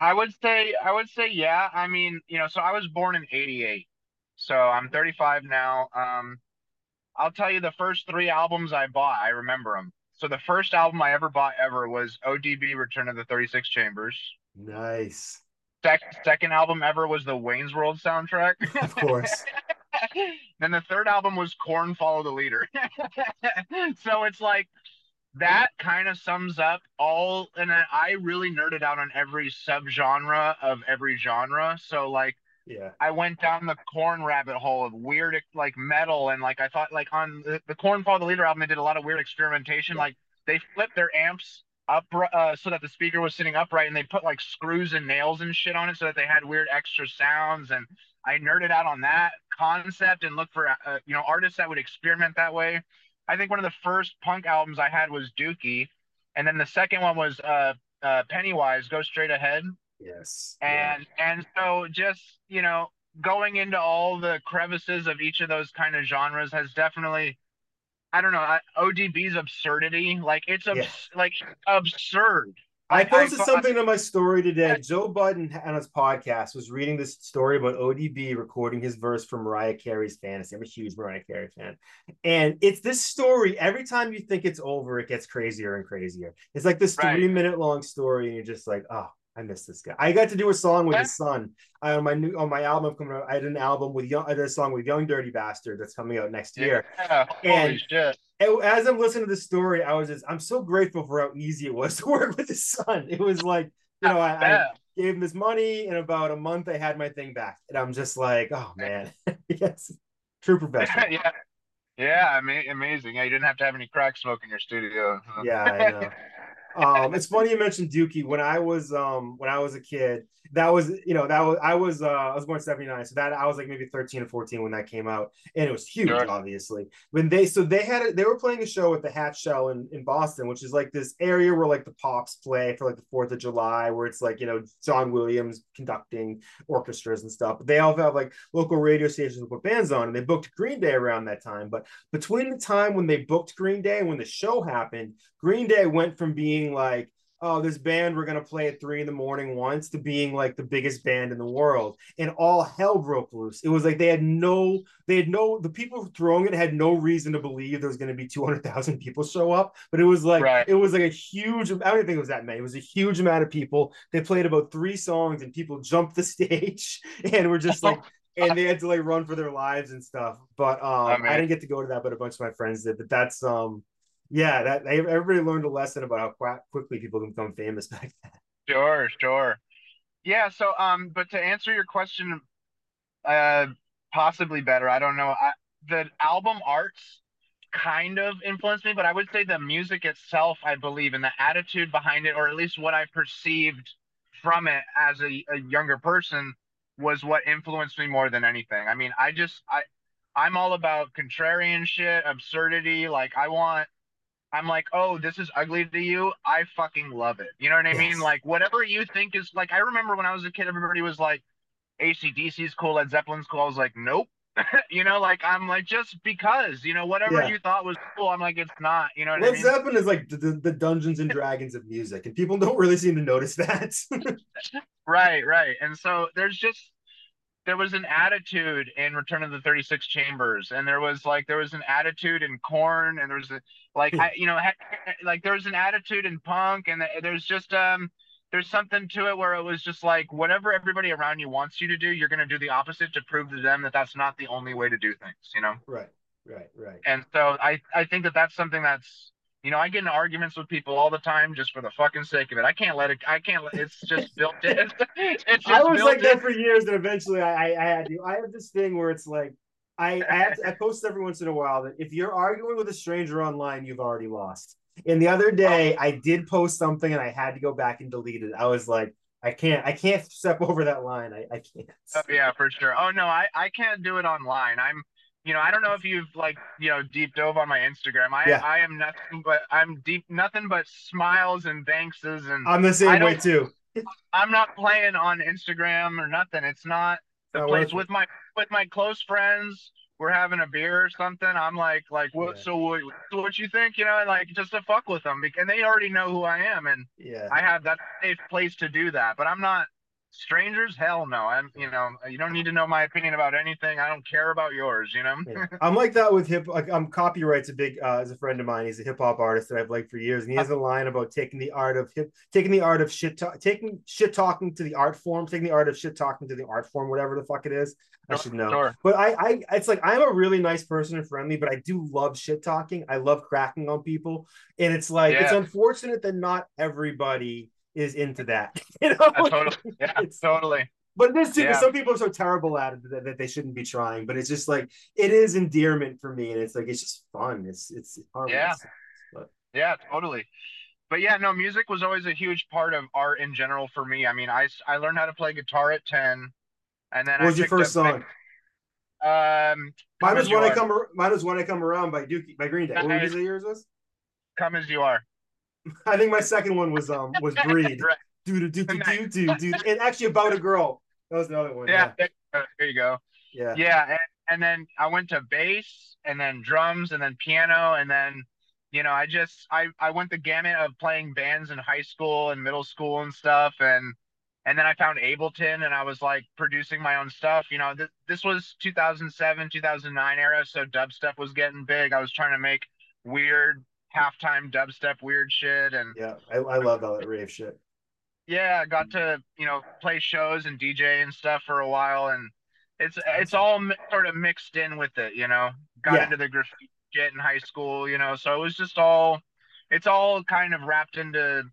I would say I would say yeah. I mean, you know, so I was born in 88. So I'm 35 now. Um I'll tell you the first 3 albums I bought, I remember them. So the first album I ever bought ever was ODB Return of the 36 Chambers. nice Sec- second album ever was the Wayne's World soundtrack. of course then the third album was Korn Follow the Leader. so it's like that kind of sums up all and I really nerded out on every subgenre of every genre. So like Yeah. I went down the Korn rabbit hole of weird like metal and like I thought like on the, the Korn Follow the Leader album they did a lot of weird experimentation. Like they flipped their amps up uh, so that the speaker was sitting upright and they put like screws and nails and shit on it so that they had weird extra sounds and I nerded out on that concept and looked for uh, you know artists that would experiment that way. I think one of the first punk albums I had was Dookie, and then the second one was uh, uh, Pennywise, Go Straight Ahead Yes. and and so just you know going into all the crevices of each of those kind of genres has definitely i don't know odb's absurdity like it's abs- Yeah. like absurd I I posted thought- something on my story today. Joe Budden on his podcast was reading this story about ODB recording his verse from Mariah Carey's Fantasy. I'm a huge Mariah Carey fan. And it's this story. Every time you think it's over, it gets crazier and crazier. It's like this Right. three minute long story, and you're just like, oh, I miss this guy. I got to do a song with his son I, on my new on my album coming out. I did an album with young. I did a song with Young Dirty Bastard that's coming out next year. yeah holy And- shit And as I'm listening to the story, I was just I'm so grateful for how easy it was to work with his son. It was like, you know, I, I gave him his money in about a month. I had my thing back, and I'm just like, oh man, yes, true professional. yeah yeah ama- amazing yeah you didn't have to have any crack smoke in your studio Yeah, I know. Um, it's funny you mentioned Dookie. When I was um when I was a kid, that was you know that was I was uh I was born seventy nine, so that I was like maybe thirteen or fourteen when that came out, and it was huge, Sure. obviously. When they so they had it, they were playing a show at the Hatch Shell in in Boston, which is like this area where like the Pops play for like the Fourth of July, where it's like you know John Williams conducting orchestras and stuff. But they all have like local radio stations with bands on, and they booked Green Day around that time. But between the time when they booked Green Day and when the show happened, Green Day went from being like, oh, this band we're gonna play at three in the morning once to being like the biggest band in the world, and all hell broke loose. It was like they had no, they had no, the people throwing it had no reason to believe there was gonna be two hundred thousand people show up, but it was like Right. it was like a huge. I don't think it was that many. It was a huge amount of people. They played about three songs, and people jumped the stage and were just like. And they had to like run for their lives and stuff, but um, Oh, man. I didn't get to go to that, but a bunch of my friends did. But that's um, yeah, that everybody learned a lesson about how quickly people can become famous back then. Sure, sure. Yeah, so um but to answer your question uh possibly better, I don't know. I, the album arts kind of influenced me, but I would say the music itself, I believe, and the attitude behind it, or at least what I perceived from it as a, a younger person was what influenced me more than anything. I mean, I just I I'm all about contrarian shit, absurdity, like I want I'm like, oh, this is ugly to you. I fucking love it. You know what I mean? Like, whatever you think is like, I remember when I was a kid, everybody was like, ACDC's cool, Led Zeppelin's cool. I was like, nope. you know, like, I'm like, just because, you know, whatever Yeah. you thought was cool, I'm like, it's not. You know what I Led mean? Zeppelin is like the, the Dungeons and Dragons of music, and people don't really seem to notice that. Right, right. And so there's just there was an attitude in Return of the 36 Chambers, and there was like there was an attitude in Korn, and there was a, like I, you know ha- like there was an attitude in punk, and there's just um there's something to it where it was just like whatever everybody around you wants you to do, you're gonna do the opposite to prove to them that that's not the only way to do things, you know. right, right, right. And so I I think that that's something that's you know I get in arguments with people all the time just for the fucking sake of it. I can't let it. I can't. let It's just built in. It's just I was like that for years, and eventually I, I, I had to. I have this thing where it's like I I, have to, I post every once in a while that if you're arguing with a stranger online, you've already lost. And the other oh. day, I did post something, and I had to go back and delete it. I was like, I can't, I can't step over that line. I, I can't. Oh, yeah, for sure. Oh no, I I can't do it online. I'm you know I don't know if you've like you know deep dove on my Instagram. I Yeah. I am nothing but I'm deep nothing but smiles and Bankses and I'm the same way too. I'm not playing on Instagram or nothing. It's not the Not place with my with my close friends. We're having a beer or something. I'm like like what Yeah. so what so what you think you know like just to fuck with them because and they already know who I am and Yeah. I have that safe place to do that. But I'm not strangers hell no i'm you know you don't need to know my opinion about anything i don't care about yours you know Yeah. I'm like that with hip. Like, um, Copywrite's a big. Uh, is a friend of mine. He's a hip hop artist that I've liked for years, and he has a line about taking the art of hip, taking the art of shit, talk, taking shit talking to the art form, taking the art of shit talking to the art form, whatever the fuck it is. I should know. Sure. But I, I, it's like I'm a really nice person and friendly, but I do love shit talking. I love cracking on people, and it's like it's unfortunate that not everybody is into that. You know, Yeah, totally yeah totally but this too, Yeah. some people are so terrible at it that, that they shouldn't be trying. But it's just like it is endearment for me, and it's like it's just fun. It's it's harmless. But Yeah, totally. But yeah, no, music was always a huge part of art in general for me. I mean, I I learned how to play guitar at 10 and then what was your first song? ba- Um, Mine was when I come. Mine was when I come around by Dookie by Green Day. What say yours was? Come As You Are. I think my second one was um was Breed. Right. Do do do do do do. And actually about a girl. That was the other one. Yeah, Yeah. there, there you go. Yeah. Yeah, and, and then I went to bass and then drums and then piano and then you know, I just I I went the gamut of playing bands in high school and middle school and stuff and and then I found Ableton and I was like producing my own stuff. You know, th- this was 2007, 2009 era, so dubstep was getting big. I was trying to make weird halftime dubstep weird shit and Yeah. I, I love all that rave shit. yeah, I got to you know play shows and DJ and stuff for a while, and it's it's all mi- sort of mixed in with it, you know. Got Yeah. into the graffiti shit in high school, you know, so it was just all it's all kind of wrapped into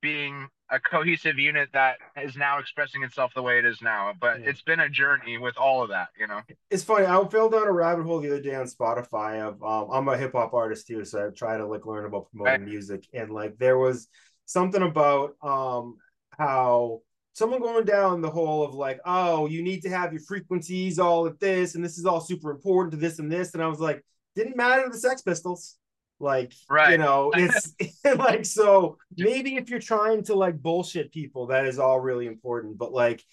being a cohesive unit that is now expressing itself the way it is now. But Yeah. it's been a journey with all of that, you know. It's funny. I fell down a rabbit hole the other day on Spotify of um, I'm a hip hop artist too, so I try to like learn about promoting Right. music. And like there was something about um how someone going down the hole of like, oh, you need to have your frequencies all at this, and this is all super important to this and this. And I was like, didn't matter to the Sex Pistols. Like, you know, it's like so maybe if you're trying to like bullshit people, that is all really important. But like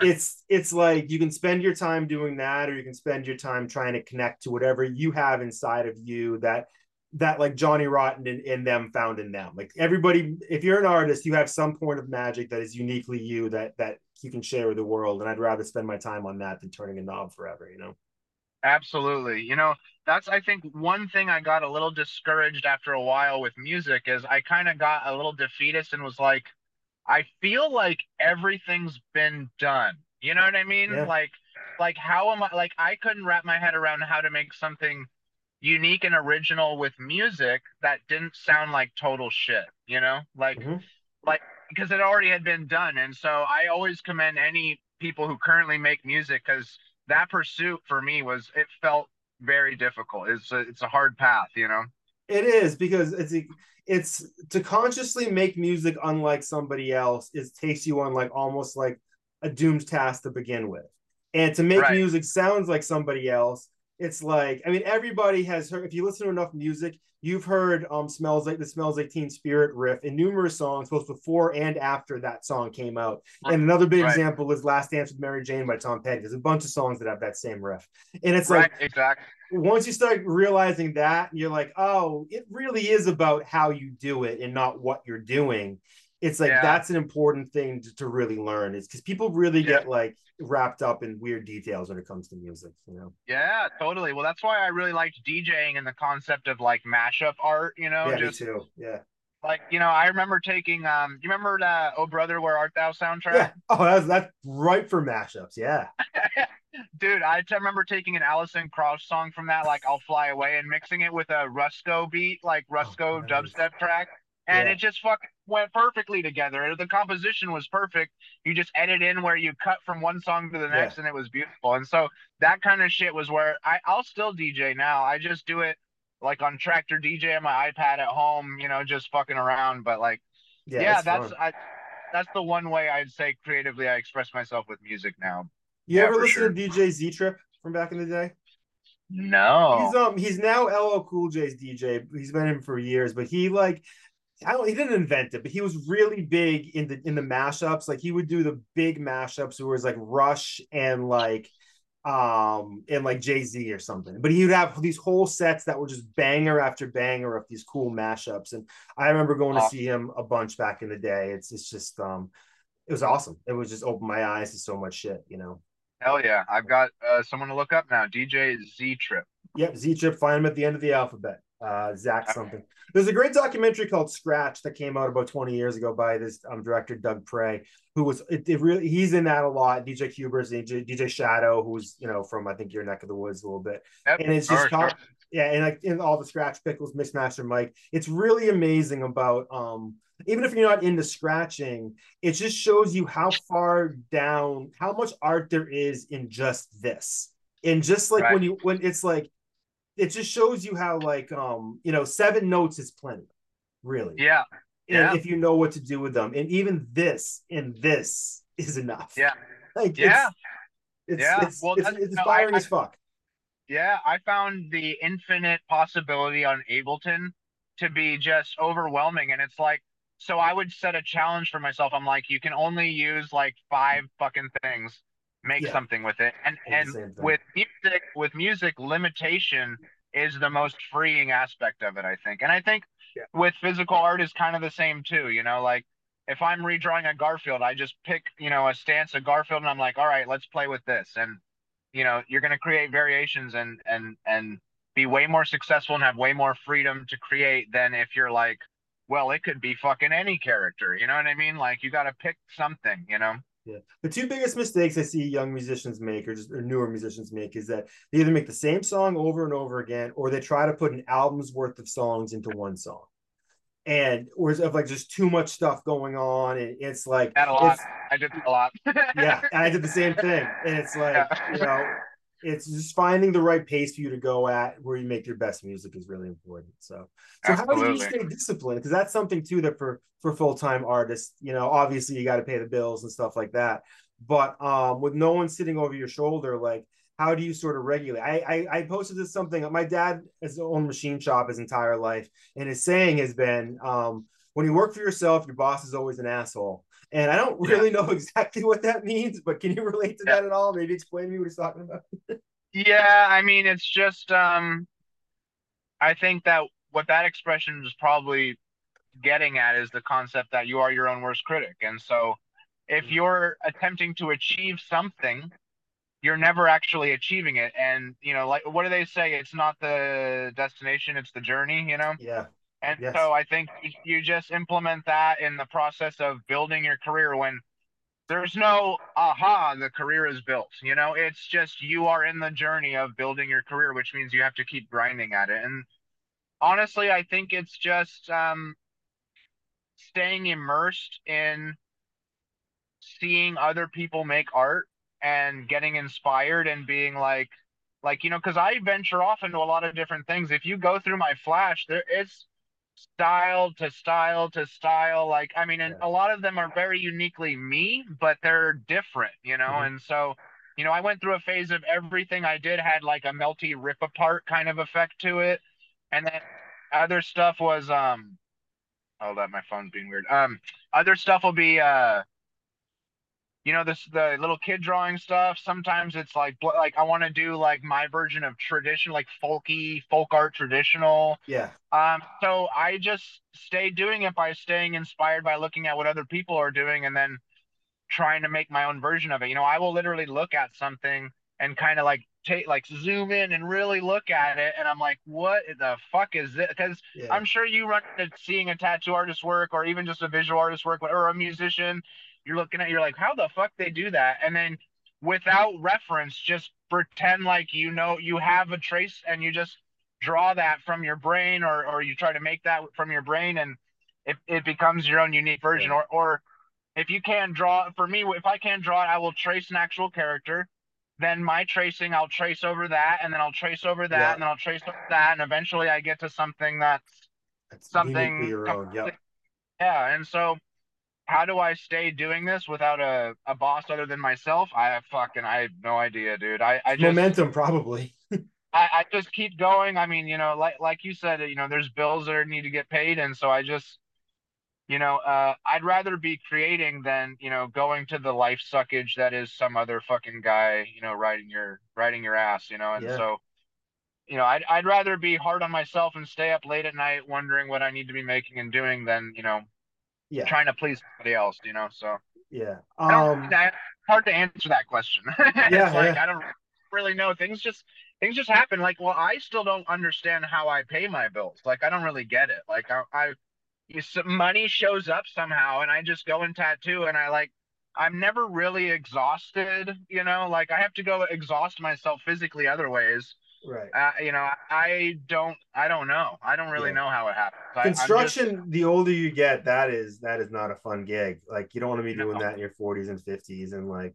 it's it's like you can spend your time doing that or you can spend your time trying to connect to whatever you have inside of you that that like johnny rotten and, and them found in them like everybody if you're an artist you have some point of magic that is uniquely you that that you can share with the world and i'd rather spend my time on that than turning a knob forever you know Absolutely. You know, that's I think one thing I got a little discouraged after a while with music is I kind of got a little defeatist and was like, I feel like everything's been done. You know what I mean? Yeah. Like like how am I like I couldn't wrap my head around how to make something unique and original with music that didn't sound like total shit, you know? Like Mhm. like because it already had been done. And so I always commend any people who currently make music because that pursuit for me was it felt very difficult. It's a, it's a hard path, you know. It is because it's it's to consciously make music unlike somebody else. It takes you on like almost like a doomed task to begin with, and to make Right. music sounds like somebody else. It's like I mean everybody has heard. If you listen to enough music, you've heard um smells like the smells like Teen Spirit riff in numerous songs, both before and after that song came out. And another big Right. example is "Last Dance with Mary Jane" by Tom Petty. There's a bunch of songs that have that same riff, and it's like exactly. once you start realizing that you're like oh it really is about how you do it and not what you're doing it's like Yeah. that's an important thing to, to really learn is because people really Yeah. get like wrapped up in weird details when it comes to music you know Yeah, totally. Well, that's why I really liked DJing and the concept of like mashup art, you know, yeah just me too yeah like, you know, I remember taking um you remember the Oh Brother Where Art Thou soundtrack? yeah oh that's that's right for mashups yeah Dude, I remember taking an Alison Krauss song from that, like "I'll Fly Away," and mixing it with a Rusko beat, like Rusko Oh, dubstep track, and Yeah. it just fucking went perfectly together. The composition was perfect. You just edit in where you cut from one song to the Yeah. next, and it was beautiful. And so that kind of shit was where I I'll still DJ now. I just do it like on Traktor DJ on my iPad at home, you know, just fucking around. But like, yeah, yeah, that's. I. That's the one way I'd say creatively I express myself with music now. you yeah, ever listen sure. to dj z trip from back in the day No. He's um he's now LL Cool J's DJ. He's been him for years, but he like I don't he didn't invent it, but he was really big in the in the mashups. Like he would do the big mashups where it was like Rush and like um and like Jay-Z or something. But he would have these whole sets that were just banger after banger of these cool mashups. And I remember going to see him a bunch back in the day. It's it's just um it was awesome. It was just opened my eyes to so much shit, you know. Hell yeah. I've got uh, someone to look up now. DJ Z Trip. Yep, Z Trip, find him at the end of the alphabet. Uh Zach something. There's a great documentary called Scratch that came out about 20 years ago by this um, director Doug Pray, who was it, it really he's in that a lot. DJ Qbert, DJ, DJ Shadow, who's you know from I think your neck of the woods a little bit, Yep. and it's just Sure, yeah, and like in all the Scratch Picklez, Mixmaster Mike, it's really amazing about um even if you're not into scratching, it just shows you how far down, how much art there is in just this. And just like when you when it's like it just shows you how like um you know seven notes is plenty really Yeah. and yeah. if you know what to do with them and even this and this is enough Yeah. like Yeah. it's, Yeah. it's, Well, it's, it's no, inspiring I- as fuck Yeah, I found the infinite possibility on Ableton to be just overwhelming. And it's like, so I would set a challenge for myself. I'm like, you can only use like five fucking things, make Yeah. something with it. And and the same thing. with music, with music, limitation is the most freeing aspect of it, I think. And I think Yeah. with physical art is kind of the same too, you know, like if I'm redrawing a Garfield, I just pick, you know, a stance of Garfield and I'm like, all right, let's play with this. And you know you're going to create variations and and and be way more successful and have way more freedom to create than if you're like well it could be fucking any character you know what i mean like you got to pick something you know Yeah. The two biggest mistakes I see young musicians make or just or newer musicians make is that they either make the same song over and over again or they try to put an album's worth of songs into one song. And whereas of like just too much stuff going on and it's like that a lot i did a lot yeah, and I did the same thing. And it's like, Yeah. you know, it's just finding the right pace for you to go at where you make your best music is really important. So, so how do you stay disciplined? Because that's something too that for for full time artists, you know, obviously you got to pay the bills and stuff like that. But um, with no one sitting over your shoulder, like how do you sort of regulate? I I, I posted this something. My dad has owned machine shop his entire life, and his saying has been, um, "When you work for yourself, your boss is always an asshole." And I don't Yeah. really know exactly what that means, but can you relate to Yeah. that at all? Maybe explain to me what he's talking about. yeah i mean it's just um i think that what that expression is probably getting at is the concept that you are your own worst critic and so if you're attempting to achieve something you're never actually achieving it and you know like what do they say it's not the destination it's the journey you know Yeah, and Yes. so i think you, you just implement that in the process of building your career when there's no aha the career is built you know? It's just you are in the journey of building your career which means you have to keep grinding at it. And honestly i think it's just um staying immersed in seeing other people make art and getting inspired and being like like you know because i venture off into a lot of different things. If you go through my flash there it's style to style to style like i mean and Yeah. a lot of them are very uniquely me but they're different you know Mhm. and so you know i went through a phase of everything i did had like a melty rip apart kind of effect to it and then other stuff was um hold up my phone's being weird um other stuff will be uh you know this the little kid drawing stuff sometimes it's like like i want to do like my version of tradition like folky folk art traditional yeah, um so i just stay doing it by staying inspired by looking at what other people are doing and then trying to make my own version of it you know i will literally look at something and kind of like take like zoom in and really look at it and i'm like what the fuck is this because yeah. I'm sure you run into seeing a tattoo artist work or even just a visual artist work or a musician. You're looking at, you're like, how the fuck they do that? And then without reference, just pretend like you know you have a trace and you just draw that from your brain or or you try to make that from your brain and it, it becomes your own unique version. Yeah. Or or if you can draw for me, if I can draw it, I will trace an actual character. Then my tracing, I'll trace over that, and then I'll trace over that, Yeah. and then I'll trace over that, and eventually I get to something that's That's something your own. Yep. yeah and so how do i stay doing this without a, a boss other than myself? I have fucking i have no idea dude. I, I just Momentum, probably. I, I just keep going. I mean you know like like you said you know there's bills that need to get paid. And so i just you know uh i'd rather be creating than you know going to the life suckage that is some other fucking guy you know riding your riding your ass you know? And Yeah. so you know I'd, I'd rather be hard on myself and stay up late at night wondering what i need to be making and doing than you know Yeah. trying to please somebody else, you know. So Yeah. Um, that, hard to answer that question. Yeah, like yeah. I don't really know. Things just things just happen. Like, well, I still don't understand how I pay my bills. Like, I don't really get it. Like, I, I you, some money shows up somehow, and I just go and tattoo, and I like. I'm never really exhausted, you know. Like I have to go exhaust myself physically other ways. Right. Uh, you know, I don't, I don't know. I don't really Yeah. know how it happens. I, I'm just- Construction, the older you get, that is that is not a fun gig. Like you don't want to be doing No. that in your 40s and 50s and like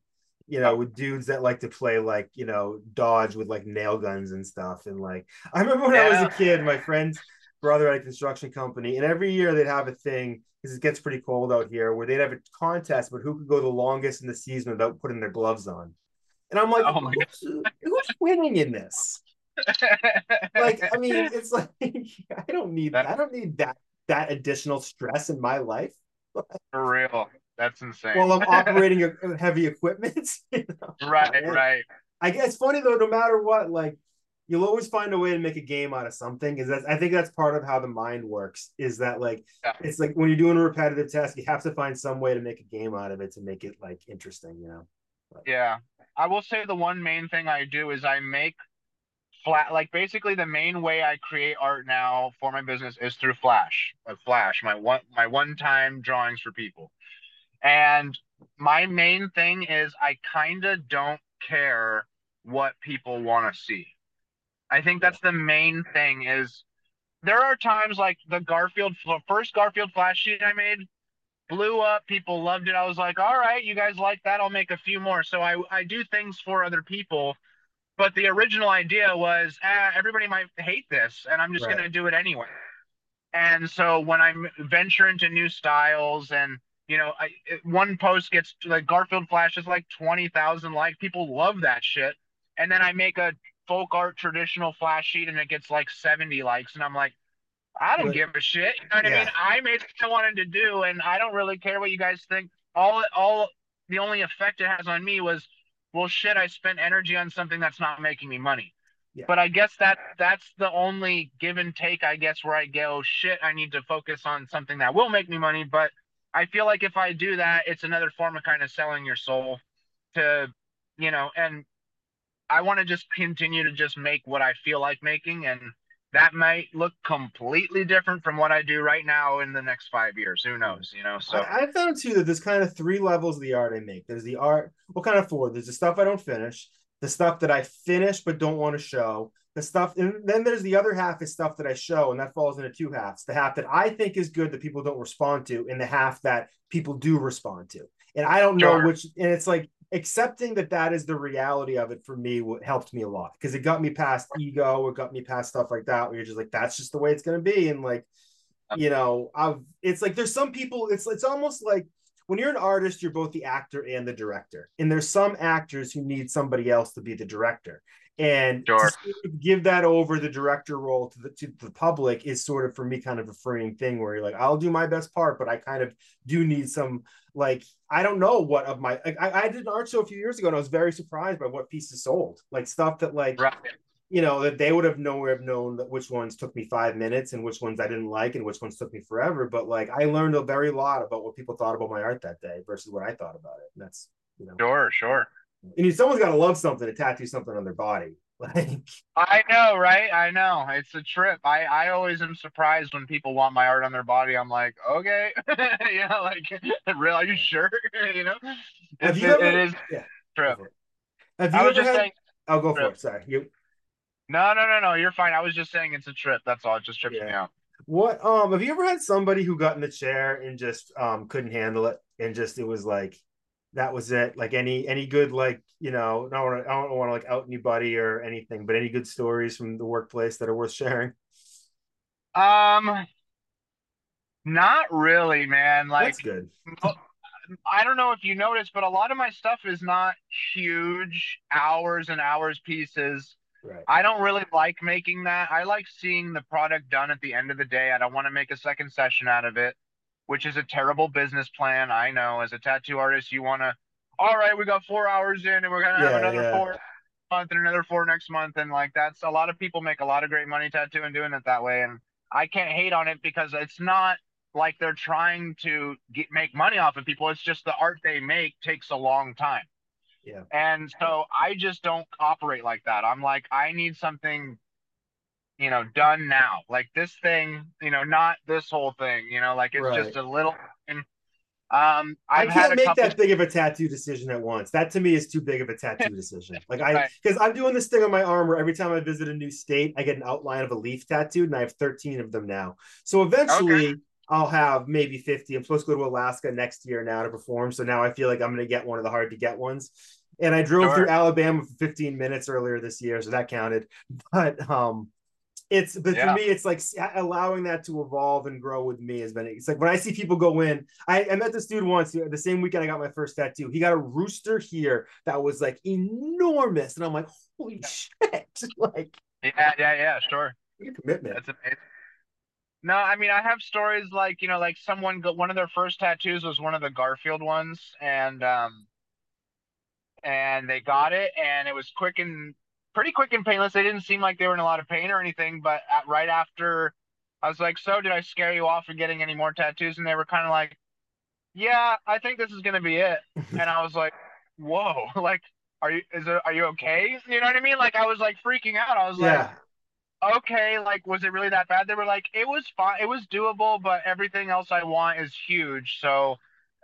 you know, with dudes that like to play like, you know, dodge with like nail guns and stuff. And like I remember when I was a kid, my friend's brother had a construction company, and every year they'd have a thing because it gets pretty cold out here where they'd have a contest, but who could go the longest in the season without putting their gloves on. And I'm like, Oh my who's, who's winning in this? Like i mean it's like i don't need That- i don't need that that additional stress in my life for real. That's insane. while i'm operating a, heavy equipment you know? right, Yeah. right. i guess funny though no matter what like you'll always find a way to make a game out of something because that's i think that's part of how the mind works is that like Yeah. it's like when you're doing a repetitive task you have to find some way to make a game out of it to make it like interesting you know Yeah. I will say the one main thing I do is I make flat like basically the main way I create art now for my business is through Flash. Like Flash, my one my one-time drawings for people. And my main thing is I kind of don't care what people want to see. I think that's the main thing is there are times like the Garfield first Garfield Flash sheet I made blew up. People loved it. I was like, all right, you guys like that. I'll make a few more. So I, I do things for other people. But the original idea was, ah, everybody might hate this, and I'm just Right. going to do it anyway. And so when I venture into new styles and you know, I it- one post gets like Garfield Flash is like twenty thousand likes. People love that shit. And then I make a folk art traditional flash sheet and it gets like seventy likes, and I'm like, I don't But- give a shit. You know what I mean? I made what I wanted to do, and I don't really care what you guys think. All all the only effect it has on me was, well, shit, I spent energy on something that's not making me money. Yeah. But I guess that that's the only give and take, I guess, where I go, shit, I need to focus on something that will make me money. But I feel like if I do that, it's another form of kind of selling your soul to, you know, and I want to just continue to just make what I feel like making. And that might look completely different from what I do right now in the next five years. Who knows, you know? So, I, I found too that there's kind of three levels of the art I make. There's the art, well, kind of four. There's the stuff I don't finish, the stuff that I finish but don't want to show, the stuff, and then there's the other half is stuff that I show, and that falls into two halves. The half that I think is good that people don't respond to, and the half that people do respond to. And I don't know Sure. which, and it's like accepting that that is the reality of it for me what helped me a lot because it got me past ego, it got me past stuff like that where you're just like, that's just the way it's gonna be. And like, you know, I've it's like there's some people, it's it's almost like when you're an artist, you're both the actor and the director. And there's some actors who need somebody else to be the director. And Sure. sort of give that over the director role to the to the public is sort of for me kind of a freeing thing where you're like, I'll do my best part, but I kind of do need some like I don't know what of my like I, I did an art show a few years ago and I was very surprised by what pieces sold. Like stuff that like right. you know that they would have nowhere have known that which ones took me five minutes and which ones I didn't like and which ones took me forever. But like I learned a very lot about what people thought about my art that day versus what I thought about it. And that's you know, Sure, sure. And you, someone's got to love something to tattoo something on their body. Like I know, right? I know. It's a trip. I, I always am surprised when people want my art on their body. I'm like, okay, yeah, like, real? Are you sure? you know, it's, you it- ever- it is yeah. trip. Have you I was ever just had? saying, I'll go for it. Sorry. You no, no, no, no. You're fine. I was just saying it's a trip. That's all. It just trips me out. what? Um, have you ever had somebody who got in the chair and just um couldn't handle it and just it was like that was it? Like any any good like you know I don't wanna, I don't want to like out anybody or anything, but any good stories from the workplace that are worth sharing? Um, not really, man. Like, That's good. I don't know if you noticed, but a lot of my stuff is not huge hours and hours pieces. Right. I don't really like making that. I like seeing the product done at the end of the day. I don't want to make a second session out of it, which is a terrible business plan. I know as a tattoo artist, you want to, all right, we got four hours in and we're going to have another yeah. four month and another four next month. And like, that's a lot of people make a lot of great money tattooing doing it that way. And I can't hate on it because it's not like they're trying to get, make money off of people. It's just the art they make takes a long time. Yeah. And so I just don't operate like that. I'm like, I need something, you know, done now. Like this thing, you know, not this whole thing, you know, like it's Right. just a little. Um, I I've had can't a make couple. that big of a tattoo decision at once. That to me is too big of a tattoo decision. Like I, Right. because I'm doing this thing on my arm where every time I visit a new state, I get an outline of a leaf tattooed, and I have 13 of them now. So eventually, I'll have maybe 50. I'm supposed to go to Alaska next year now to perform. So now I feel like I'm going to get one of the hard to get ones. And I drove Sure. through Alabama for 15 minutes earlier this year, so that counted. But um, it's but Yeah. for me, it's like allowing that to evolve and grow with me has been. It's like when I see people go in. I, I met this dude once the same weekend I got my first tattoo. He got a rooster here that was like enormous, and I'm like, holy shit! like Yeah, yeah, yeah, sure. commitment. That's amazing. No, I mean I have stories like you know like someone got one of their first tattoos was one of the Garfield ones and um and they got it and it was quick and pretty quick and painless. They didn't seem like they were in a lot of pain or anything, but at, right after I was like, "So did I scare you off of getting any more tattoos?" And they were kind of like, "Yeah, I think this is gonna be it." and I was like, "Whoa, like." Are you is it are you okay? You know what I mean? Like I was like freaking out. I was like, okay, like, was it really that bad? They were like, it was fine, it was doable, but everything else I want is huge, so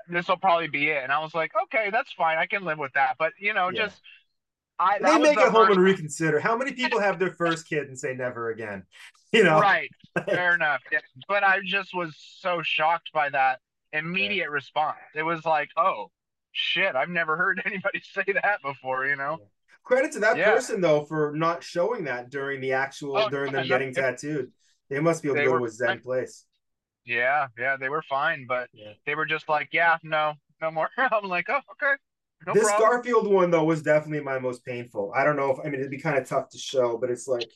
this will probably be it. And I was like, okay, that's fine, I can live with that. But you know, Yeah. just I they make it home and reconsider. How many people have their first kid and say never again? You know, right, fair enough. Yeah. But I just was so shocked by that immediate response. It was like, oh shit, I've never heard anybody say that before. You know? Credit to that Yeah. person though for not showing that during the actual Oh, during them getting tattooed. They must be able They to go to a zen place. Yeah, yeah, they were fine, but Yeah. they were just like, yeah, no, no more. I'm like, oh, okay, no this problem. Garfield one though was definitely my most painful. I don't know if I mean it'd be kind of tough to show, but it's like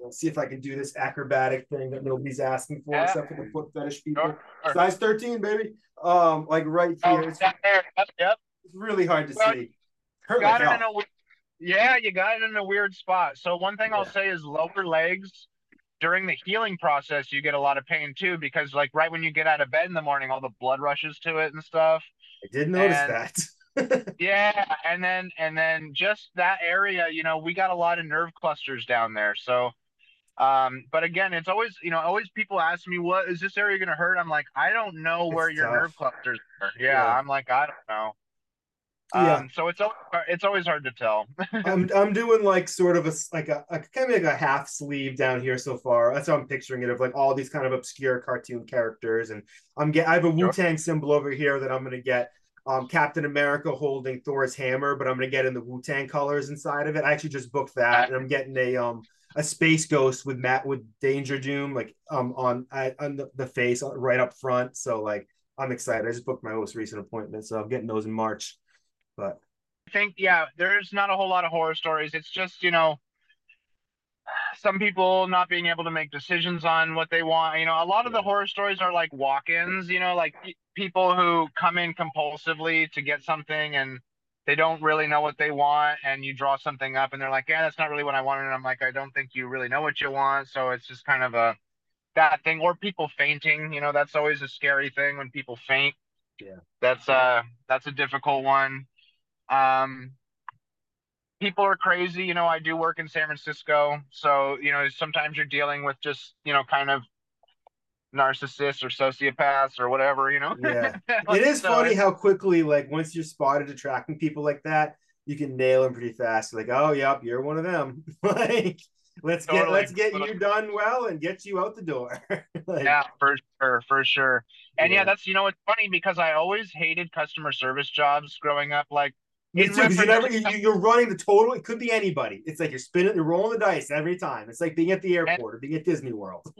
let's see if I can do this acrobatic thing that nobody's asking for Yeah. except for the foot fetish people. Sure. Size 13, baby. Um, like right Oh, here. It's, that there. Yep, yep. it's really hard to Well, see. Hurt got like it in a yeah, you got it in a weird spot. So one thing I'll say is lower legs during the healing process, you get a lot of pain too because like right when you get out of bed in the morning, all the blood rushes to it and stuff. I did notice and- that. Yeah, and then and then just that area, you know, we got a lot of nerve clusters down there. So um but again, it's always, you know, always people ask me what is this area going to hurt? I'm like, I don't know where It's your tough. nerve clusters are. Yeah, Yeah. I'm like, I don't know. Yeah. Um so it's it's always hard to tell. I'm I'm doing like sort of a like a, a kind of like a half sleeve down here so far. That's how I'm picturing it of like all these kind of obscure cartoon characters, and I'm get I have a Wu Tang symbol over here that I'm gonna get. Um, Captain America holding Thor's hammer, but I'm gonna get in the Wu Tang colors inside of it. I actually just booked that, and I'm getting a um a space ghost with Matt with Danger Doom like um on on the, the face uh, right up front. So like I'm excited. I just booked my most recent appointment, so I'm getting those in March. But I think yeah, there's not a whole lot of horror stories. It's just you know, some people not being able to make decisions on what they want. You know, a lot of the horror stories are like walk-ins. You know, like people who come in compulsively to get something and they don't really know what they want, and you draw something up, and they're like, "Yeah, that's not really what I wanted." And I'm like, "I don't think you really know what you want." So it's just kind of a that thing, or people fainting. You know, that's always a scary thing when people faint. Yeah. That's uh that's a difficult one. Um, people are crazy. You know, I do work in San Francisco, so you know sometimes you're dealing with just you know kind of narcissists or sociopaths or whatever. You know. Yeah. it is So funny how quickly, like, once you're spotted attracting people like that, you can nail them pretty fast. Like, oh, yep, you're one of them. like, let's get let's get you done well and get you out the door. like, Yeah, for sure, for sure. And yeah. Yeah. that's you know it's funny because I always hated customer service jobs growing up. Like Too, because you never you're running the total. It could be anybody. It's like you're spinning, you're rolling the dice every time. It's like being at the airport or being at Disney World.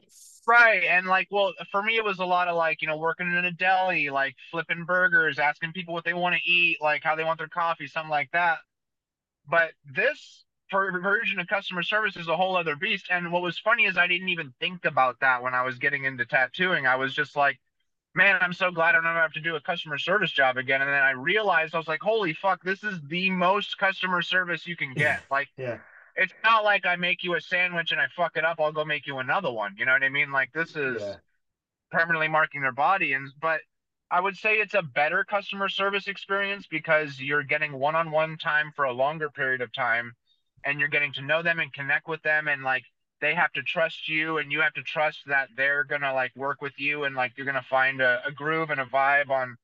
Right. And like, well, for me, it was a lot of like, you know, working in a deli, like flipping burgers, asking people what they want to eat, like how they want their coffee, something like that. But this version of customer service is a whole other beast. And what was funny is I didn't even think about that when I was getting into tattooing. I was just like, man, I'm so glad I don't have to do a customer service job again. And then I realized I was like, holy fuck, this is the most customer service you can get. Like, Yeah. it's not like I make you a sandwich and I fuck it up. I'll go make you another one. You know what I mean? Like this is Yeah. permanently marking their body and but I would say it's a better customer service experience because you're getting one-on-one time for a longer period of time and you're getting to know them and connect with them and like they have to trust you and you have to trust that they're gonna like work with you and like you're gonna find a, a groove and a vibe on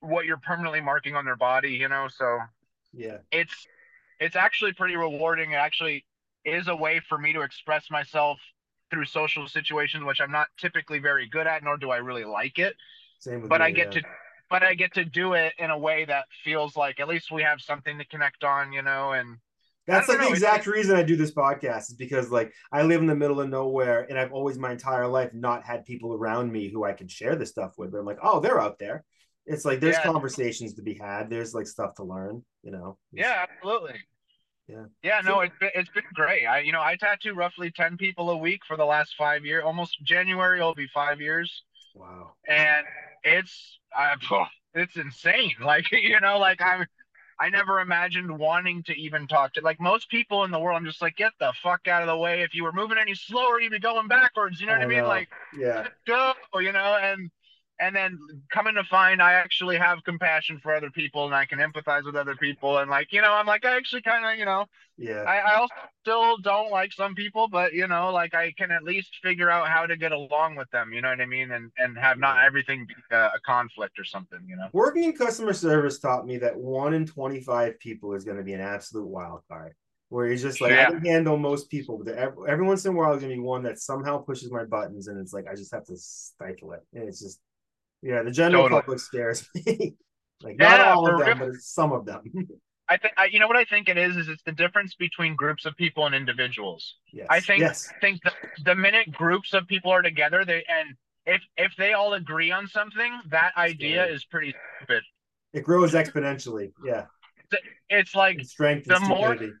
what you're permanently marking on their body you know? So yeah. it's it's actually pretty rewarding. It actually is a way for me to express myself through social situations which i'm not typically very good at nor do i really like it. Same with but me, i get yeah. to but i get to do it in a way that feels like at least we have something to connect on you know? And That's like the know, it's exact reason I do this podcast is because like I live in the middle of nowhere and I've always my entire life not had people around me who I can share this stuff with. But I'm like, oh, they're out there. It's like there's Yeah. conversations to be had. There's like stuff to learn, you know. yeah absolutely Yeah. yeah no it's been, it's been great i you know i tattoo roughly 10 people a week for the last five years almost january will be five years Wow. and it's uh, it's insane like you know like i'm i never imagined wanting to even talk to like most people in the world i'm just like get the fuck out of the way if you were moving any slower you'd be going backwards you know what i, I mean know. like Yeah. go you know and and then coming to find i actually have compassion for other people and i can empathize with other people and like you know i'm like i actually kind of you know Yeah. I, I also still don't like some people, but you know, like I can at least figure out how to get along with them. You know what I mean? And and have not everything be a, a conflict or something. You know? Working in customer service taught me that one in 25 people is going to be an absolute wild card. Where he's just like, I can handle most people, but every, every once in a while, there's going to be one that somehow pushes my buttons, and it's like, I just have to stifle it. And it's just, yeah, the general Totally. public scares me. like, not all of them, real. but some of them. I think you know what I think it is is it's the difference between groups of people and individuals. yes. I think yes. think the, the minute groups of people are together, they and if if they all agree on something, that idea Scary. is pretty stupid. It grows exponentially. Yeah. It's like In strength and the more- stupidity.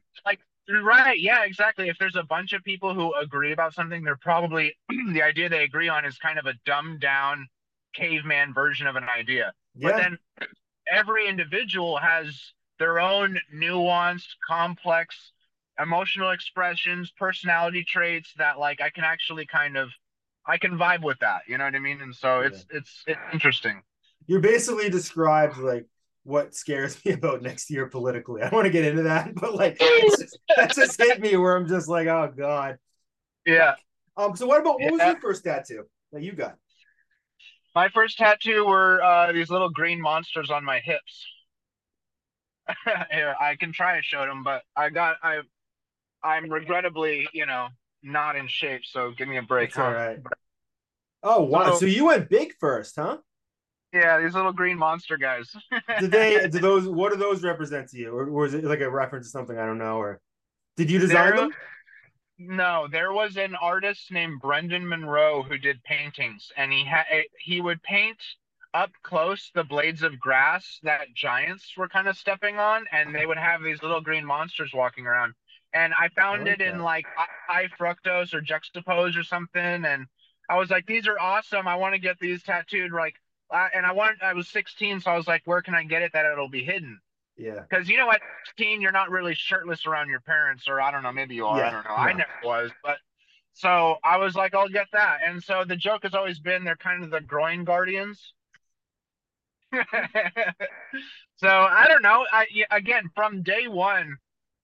Right. Yeah, exactly. If there's a bunch of people who agree about something, they're probably the idea they agree on is kind of a dumbed down caveman version of an idea. But then every individual has their own nuanced, complex emotional expressions, personality traits that like I can actually kind of I can vibe with that. You know what I mean? And so it's it's it's interesting. you basically described like what scares me about next year politically. I don't want to get into that, but like just, that just hit me where I'm just like, oh god. Yeah. Um. So what about what was Yeah. your first tattoo that you got? My first tattoo were uh, these little green monsters on my hips. Here, I can try and show them, but I got I, I'm regrettably, you know, not in shape. So give me a break. It's all right. Oh wow! So- So you went big first, huh? Yeah, these little green monster guys. Did they? Did those? What do those represent to you, or, was it like a reference to something I don't know? Or did you design There- them? No, there was an artist named Brendan Monroe who did paintings, and he had he would paint up close the blades of grass that giants were kind of stepping on, and they would have these little green monsters walking around. And I found like it in that. like high fructose or Juxtapoz or something, and I was like, these are awesome. I want to get these tattooed. Like, uh, and I wanted. I was 16, so I was like, where can I get it that it'll be hidden? Yeah. Because you know, what, teen, you're not really shirtless around your parents, or I don't know, maybe you are. Yeah, I don't know. I never was, but so I was like, I'll get that. And so the joke has always been they're kind of the groin guardians. so I don't know. I again from day one,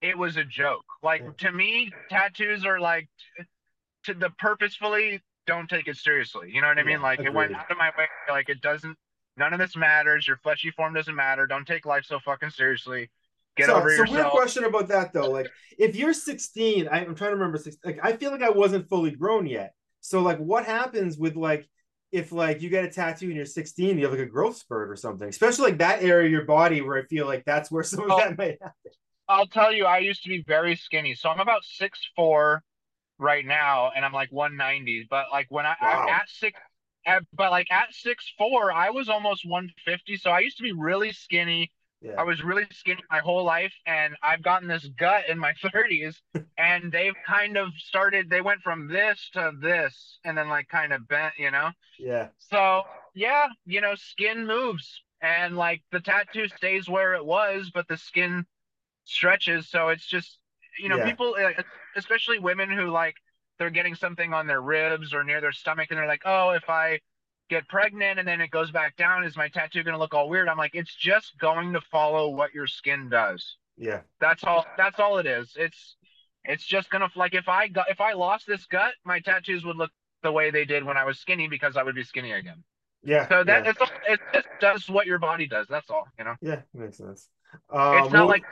it was a joke. Like Yeah. to me, tattoos are like to the purposefully don't take it seriously. You know what I mean? Like it went out of my way. Like it doesn't. None of this matters. Your fleshy form doesn't matter. Don't take life so fucking seriously. Get so, over so weird question about that though. Like, if you're 16, I, I'm trying to remember. Six, like, I feel like I wasn't fully grown yet. So, like, what happens with like if like you get a tattoo and you're 16, you have like a growth spurt or something, especially like that area of your body where I feel like that's where some of Oh. that might happen. I'll tell you, I used to be very skinny. So I'm about six four right now, and I'm like 190. But like when I Wow. I'm at six, at, but like at six four, I was almost 150. So I used to be really skinny. Yeah. I was really skinny my whole life, and I've gotten this gut in my 30s, and they've kind of started. They went from this to this, and then like kind of bent, you know. yeah. So yeah, you know, skin moves and like the tattoo stays where it was, but the skin stretches. So it's just, you know, Yeah. people, uh, especially women who like they're getting something on their ribs or near their stomach and they're like, "Oh, if I get pregnant and then it goes back down, is my tattoo going to look all weird?" I'm like, "It's just going to follow what your skin does." Yeah. That's all that's all it is. It's it's just to like if I got if I lost this gut, my tattoos would look the way they did when I was skinny because I would be skinny again. Yeah. So that yeah. it's it just does what your body does. That's all, you know. Yeah, makes sense. Uh, it's not what- like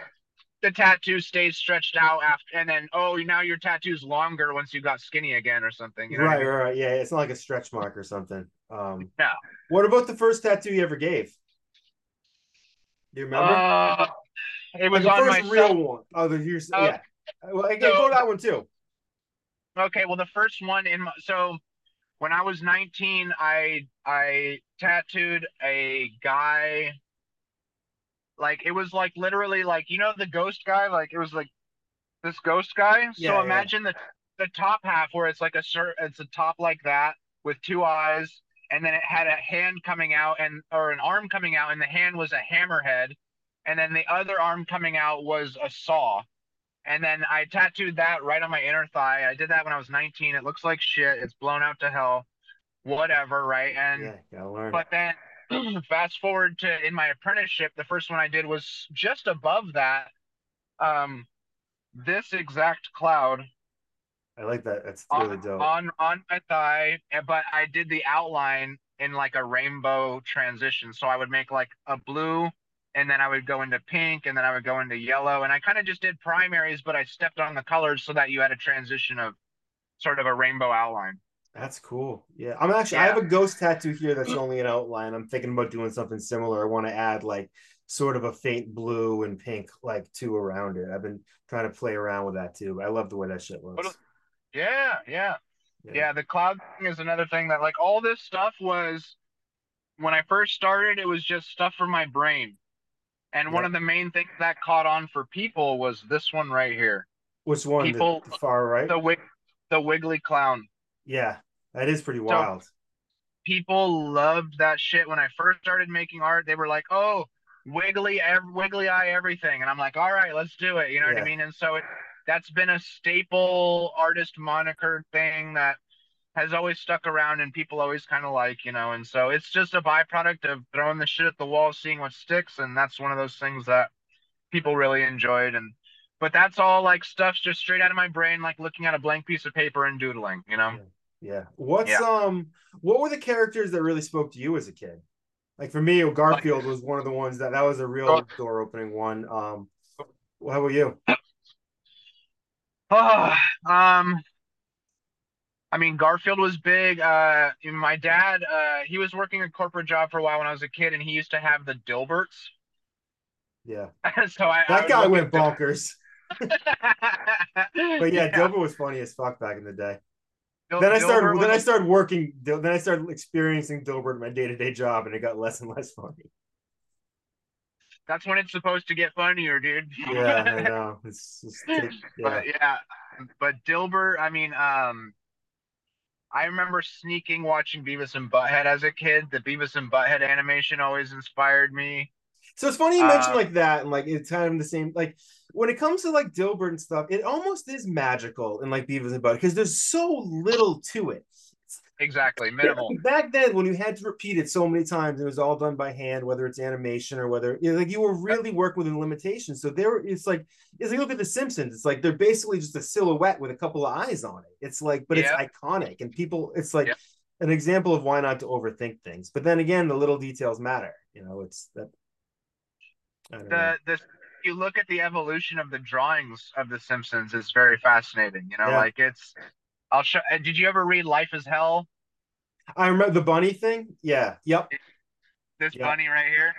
the tattoo stays stretched out after, and then oh, now your tattoo's longer once you got skinny again or something. You know what I right, mean? right, right. Yeah, it's not like a stretch mark or something. Um, No. What about the first tattoo you ever gave? Do you remember? Uh, it was Like the on first my real cell- one. Oh, the here's Oh, yeah. Well, again, so- go that one too. Okay, well, the first one in my, so when I was 19, I I tattooed a guy. Like it was like literally like you know the ghost guy like it was like this ghost guy. Yeah, so yeah. imagine the the top half where it's like a shirt, it's a top like that with two eyes, and then it had a hand coming out and or an arm coming out, and the hand was a hammerhead, and then the other arm coming out was a saw. And then I tattooed that right on my inner thigh. I did that when I was 19. It looks like shit. It's blown out to hell. Whatever, right? And Yeah, but then fast forward to in my apprenticeship, the first one I did was just above that. Um this exact cloud I like that. That's on, really dope. on on my thigh, eh, but I did the outline in like a rainbow transition. So I would make like a blue and then I would go into pink and then I would go into yellow and I kind of just did primaries, but I stepped on the colors so that you had a transition of sort of a rainbow outline. That's cool. Yeah, I'm actually. I have a ghost tattoo here that's only an outline. I'm thinking about doing something similar. I want to add like sort of a faint blue and pink like two around it. I've been trying to play around with that too. I love the way that shit looks. Yeah, yeah. Yeah, the cloud thing is another thing that like all this stuff was when I first started, it was just stuff from my brain. And one of the main things that caught on for people was this one right here. Which one? The- people- the, far right. The wig the wiggly clown. yeah, that is pretty wild. People loved that shit when I first started making art. They were like, "Oh, wiggly ev- wiggly eye everything." And I'm like, "All right, let's do it." You know what I mean? And so it that's been a staple artist moniker thing that has always stuck around and people always kind of like, you know, and so it's just a byproduct of throwing the shit at the wall, seeing what sticks, and that's one of those things that people really enjoyed and but that's all like stuff's just straight out of my brain, like looking at a blank piece of paper and doodling, you know? Yeah. What's Yeah. um? What were the characters that really spoke to you as a kid? Like for me, Garfield was one of the ones that that was a real Oh. door opening one. Um, how about you? Oh, um, I mean, Garfield was big. Uh, my dad, uh, he was working a corporate job for a while when I was a kid, and he used to have the Dilberts. Yeah, so I, I that would guy went bonkers. But yeah, Dilbert was funny as fuck back in the day. Dil- then I started. Dilbert Then I started working. Then I started experiencing Dilbert in my day to day job, and it got less and less funny. That's when it's supposed to get funnier, dude. Yeah, I know. It's just yeah. But yeah, but Dilbert, I mean, um, I remember sneaking watching Beavis and Butthead as a kid. The Beavis and Butthead animation always inspired me. So it's funny you mentioned Uh, like that, and like it's kind of the same. Like when it comes to like Dilbert and stuff, it almost is magical in like Beavis and Butthead because there's so little to it. Exactly, minimal. Back then, when you had to repeat it so many times, it was all done by hand, whether it's animation or whether you know, like you were really working within limitations. So there, it's like it's like look at the Simpsons. It's like they're basically just a silhouette with a couple of eyes on it. It's like, but Yeah. it's iconic, and people, it's like Yeah. an example of why not to overthink things. But then again, the little details matter. You know, it's that. I don't know. the the you look at the evolution of the drawings of the Simpsons is very fascinating. You know, Yeah. like it's. I'll show. Did you ever read Life is Hell? I remember the bunny thing. Yeah. Yep. This Yeah. bunny right here.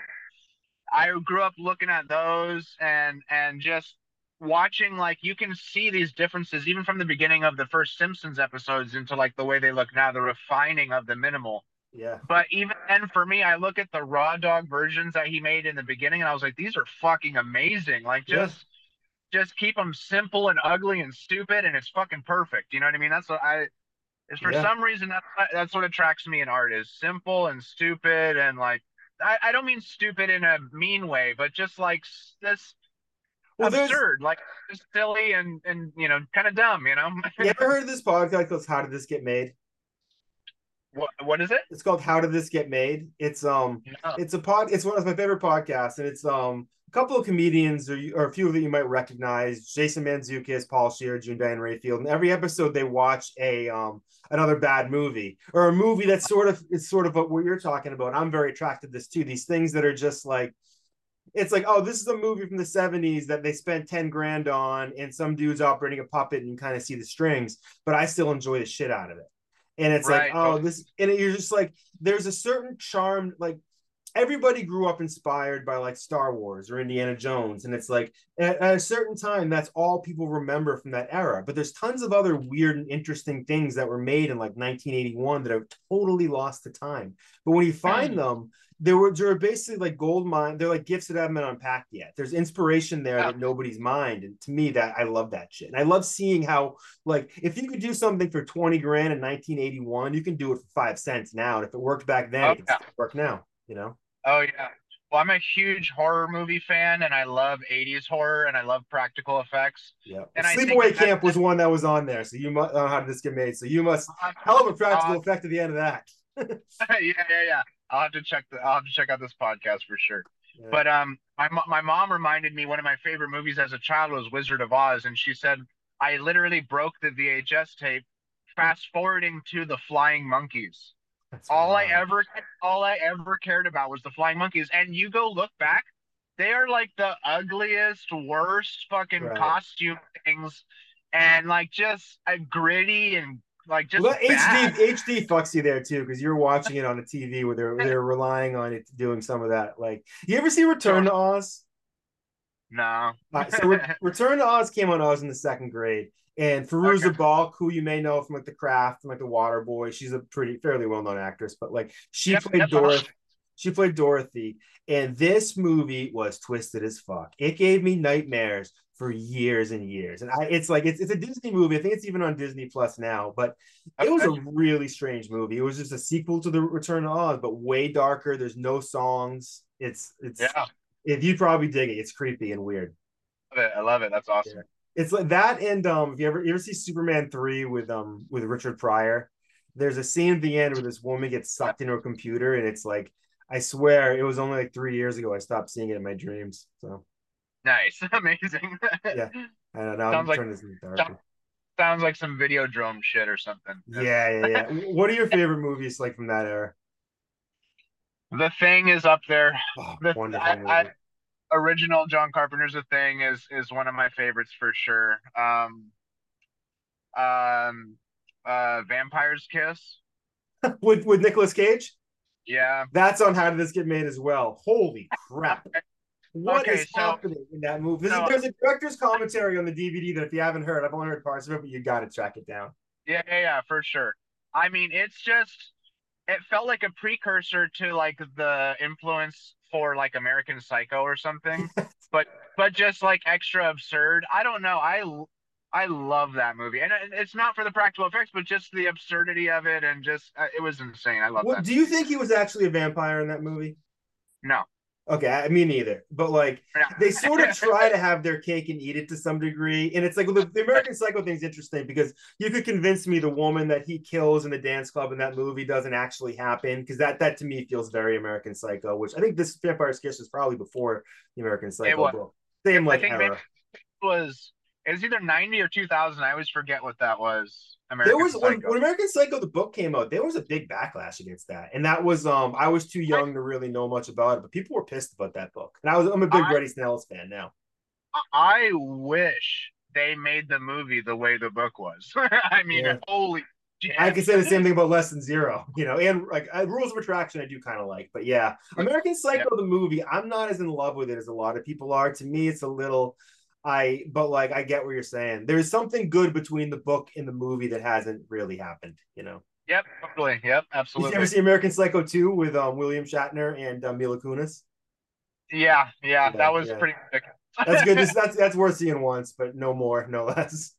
I grew up looking at those and and just watching like you can see these differences even from the beginning of the first Simpsons episodes into like the way they look now, the refining of the minimal. Yeah. But even then, for me, I look at the raw dog versions that he made in the beginning, and I was like, these are fucking amazing. Like, Yeah. just, just keep them simple and ugly and stupid, and it's fucking perfect. You know what I mean? That's what I. Is for Yeah. some reason that that's what attracts me in art is simple and stupid and like I, I don't mean stupid in a mean way, but just like this Well, absurd, like just silly and and you know kind of dumb. You know. You ever heard of this podcast called How Did This Get Made? What what is it? It's called How Did This Get Made? It's um No. it's a pod it's one of my favorite podcasts and it's um a couple of comedians or, or a few of that you might recognize Jason Mantzoukas Paul Scheer June Diane Raphael and every episode they watch a um another bad movie or a movie that's sort of it's sort of what you're talking about i'm very attracted to this too these things that are just like it's like oh this is a movie from the 70s that they spent 10 grand on and some dude's operating a puppet and you kind of see the strings but i still enjoy the shit out of it and it's Right. like oh this and you're just like there's a certain charm like everybody grew up inspired by like Star Wars or Indiana Jones. And it's like at, at a certain time, that's all people remember from that era. But there's tons of other weird and interesting things that were made in like 1981 that have totally lost to time. But when you find them, there were, there were basically like gold mine. They're like gifts that haven't been unpacked yet. There's inspiration there that nobody's mind. And to me, that I love that shit. And I love seeing how, like, if you could do something for 20 grand in 1981, you can do it for five cents now. And if it worked back then, Oh, it can yeah. still work now, you know? Oh yeah. Well, I'm a huge horror movie fan, and I love '80s horror, and I love practical effects. Yeah. And Sleepaway Camp was one that was on there. So you must uh, how did this get made? So you must hell of a practical Uh, effect at the end of that. yeah, yeah, yeah. I'll have to check the. I'll have to check out this podcast for sure. Yeah. But um, my my mom reminded me one of my favorite movies as a child was Wizard of Oz, and she said I literally broke the VHS tape, fast forwarding to the flying monkeys. That's All I ever all I ever cared about was the flying monkeys. And you go look back, they are like the ugliest, worst fucking Right. costume things, and like just uh, gritty and like just Well, bad. HD HD fucks you there too because you're watching it on a TV where they're they're relying on it doing some of that. Like, you ever see Return to Oz? No. Uh, so Re- Return to Oz came on Oz in the second grade, and Fairuza Okay. Balk, who you may know from like The Craft and like The Water Boy, she's a pretty fairly well known actress, but like she Yep, played yep, Dorothy. She played Dorothy, and this movie was twisted as fuck. It gave me nightmares for years and years, and I, it's like it's it's a Disney movie. I think it's even on Disney Plus now, but it was a really strange movie. It was just a sequel to The Return of Oz, but way darker. There's no songs. It's it's Yeah, if you probably dig it. It's creepy and weird. I love it. I love it. That's awesome. It's like that, and um, if you ever you ever see Superman three with um with Richard Pryor, there's a scene at the end where this woman gets sucked into a computer, and it's like I swear it was only like three years ago I stopped seeing it in my dreams. So Nice, amazing. Yeah. I don't know. I'm Sounds like- this into dark. sounds- Sounds like some Videodrome shit or something. Yeah, yeah, yeah. what are your favorite movies like from that era? The Thing is up there. Oh, The- wonderful I- movie. I- Original John Carpenter's a Thing is is one of my favorites for sure. Um, um, uh, Vampire's Kiss. with with Nicolas Cage. Yeah. That's on How Did This Get Made as well. Holy crap! What is Okay, so- happening in that movie? So- there's a director's commentary on the DVD that if you haven't heard, I've only heard parts of it, but you got to track it down. Yeah, yeah, yeah, for sure. I mean, it's just it felt like a precursor to like the influence for like American Psycho or something, but but just like extra absurd. I don't know. I I love that movie, and it's not for the practical effects, but just the absurdity of it, and just uh, it was insane. I love What that. do you think he was actually a vampire in that movie? No, Okay, I mean neither. But like they sort of try to have their cake and eat it to some degree. And it's like the, the American Psycho thing is interesting because you could convince me the woman that he kills in the dance club in that movie doesn't actually happen. Because that that to me feels very American Psycho, which I think this Vampire's Kiss was probably before the American Psycho was. book. Same like I think era. was it was either ninety or two thousand. I always forget what that was. American there was when, Psycho. when American Psycho the book came out, there was a big backlash against that, and that was um I was too young to really know much about it, but people were pissed about that book, and I was I'm a big I- Reddy Snells fan now. I wish they made the movie the way the book was. I mean, Yeah. holy shit. I can say the same thing about Less Than Zero, you know, and like uh, Rules of Attraction, I do kind of like, but yeah, American Psycho the movie, I'm not as in love with it as a lot of people are. To me, it's a little. I but like I get what you're saying. There's something good between the book and the movie that hasn't really happened, you know. Yep, totally. Yep, Did you absolutely. ever see American Psycho 2 with um, William Shatner and uh, Mila Kunis? Yeah, yeah, Yeah, that was yeah. pretty sick. That's good. This, that's that's worth seeing once, but no more, no less.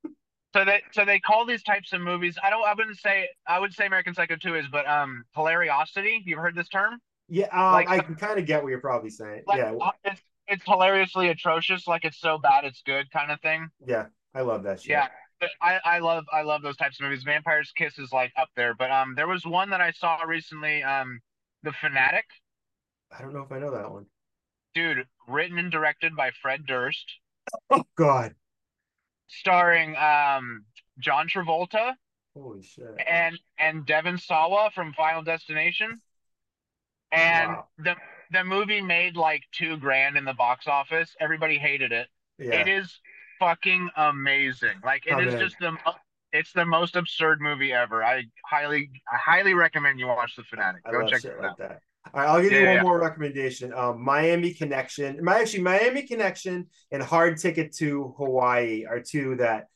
so they so they call these types of movies. I don't. I wouldn't say. I would say American Psycho 2 is, but um, hilariosity. You've heard this term? Yeah, um, Like- I can kind of get what you're probably saying. Like, yeah, uh, it's hilariously atrocious, like it's so bad it's good kind of thing. Yeah, I love that shit. Yeah. I, I love I love those types of movies. Vampire's Kiss is like up there, but um there was one that I saw recently, um, The Fanatic. I don't know if I know that one. Dude, written and directed by Fred Durst. Oh God. Starring um John Travolta. Holy shit. And and Devon Sawa from Final Destination. And wow. the the movie made like two grand in the box office. Everybody hated it. Yeah. It is fucking amazing. Like it oh, is man. just the it's the most absurd movie ever. I highly I highly recommend you watch The Fanatic. Go check it out. Like All right, I'll give yeah, you one yeah. more recommendation. Um, Miami Connection. My actually Miami Connection and Hard Ticket to Hawaii are two that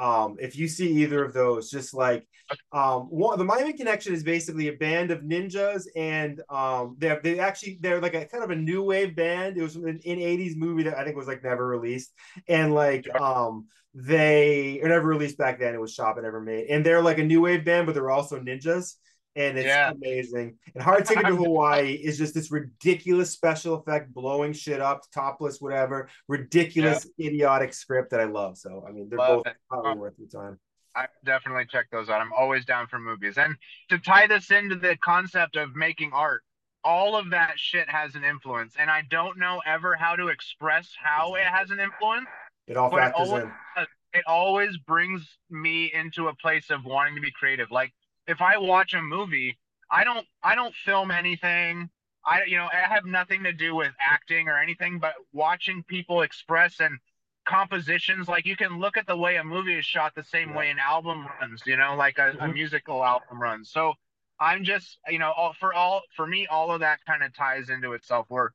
um, if you see either of those, just like um, one, the Miami Connection is basically a band of ninjas, and um, they they actually they're like a kind of a new wave band. It was an, an '80s movie that I think was like never released, and like um, they or never released back then. It was shot but never made, and they're like a new wave band, but they're also ninjas and it's yeah. amazing. And Hard Ticket to Hawaii is just this ridiculous special effect, blowing shit up, topless, whatever, ridiculous, yeah. idiotic script that I love. So I mean, they're love both it. probably worth your time. I definitely check those out. I'm always down for movies. And to tie this into the concept of making art, all of that shit has an influence, and I don't know ever how to express how it has an influence. It all factors it always, in. It always brings me into a place of wanting to be creative. Like if I watch a movie, I don't I don't film anything. I you know I have nothing to do with acting or anything, but watching people express and compositions like you can look at the way a movie is shot the same way an album runs you know like a, mm-hmm. a musical album runs so i'm just you know all for all for me all of that kind of ties into itself where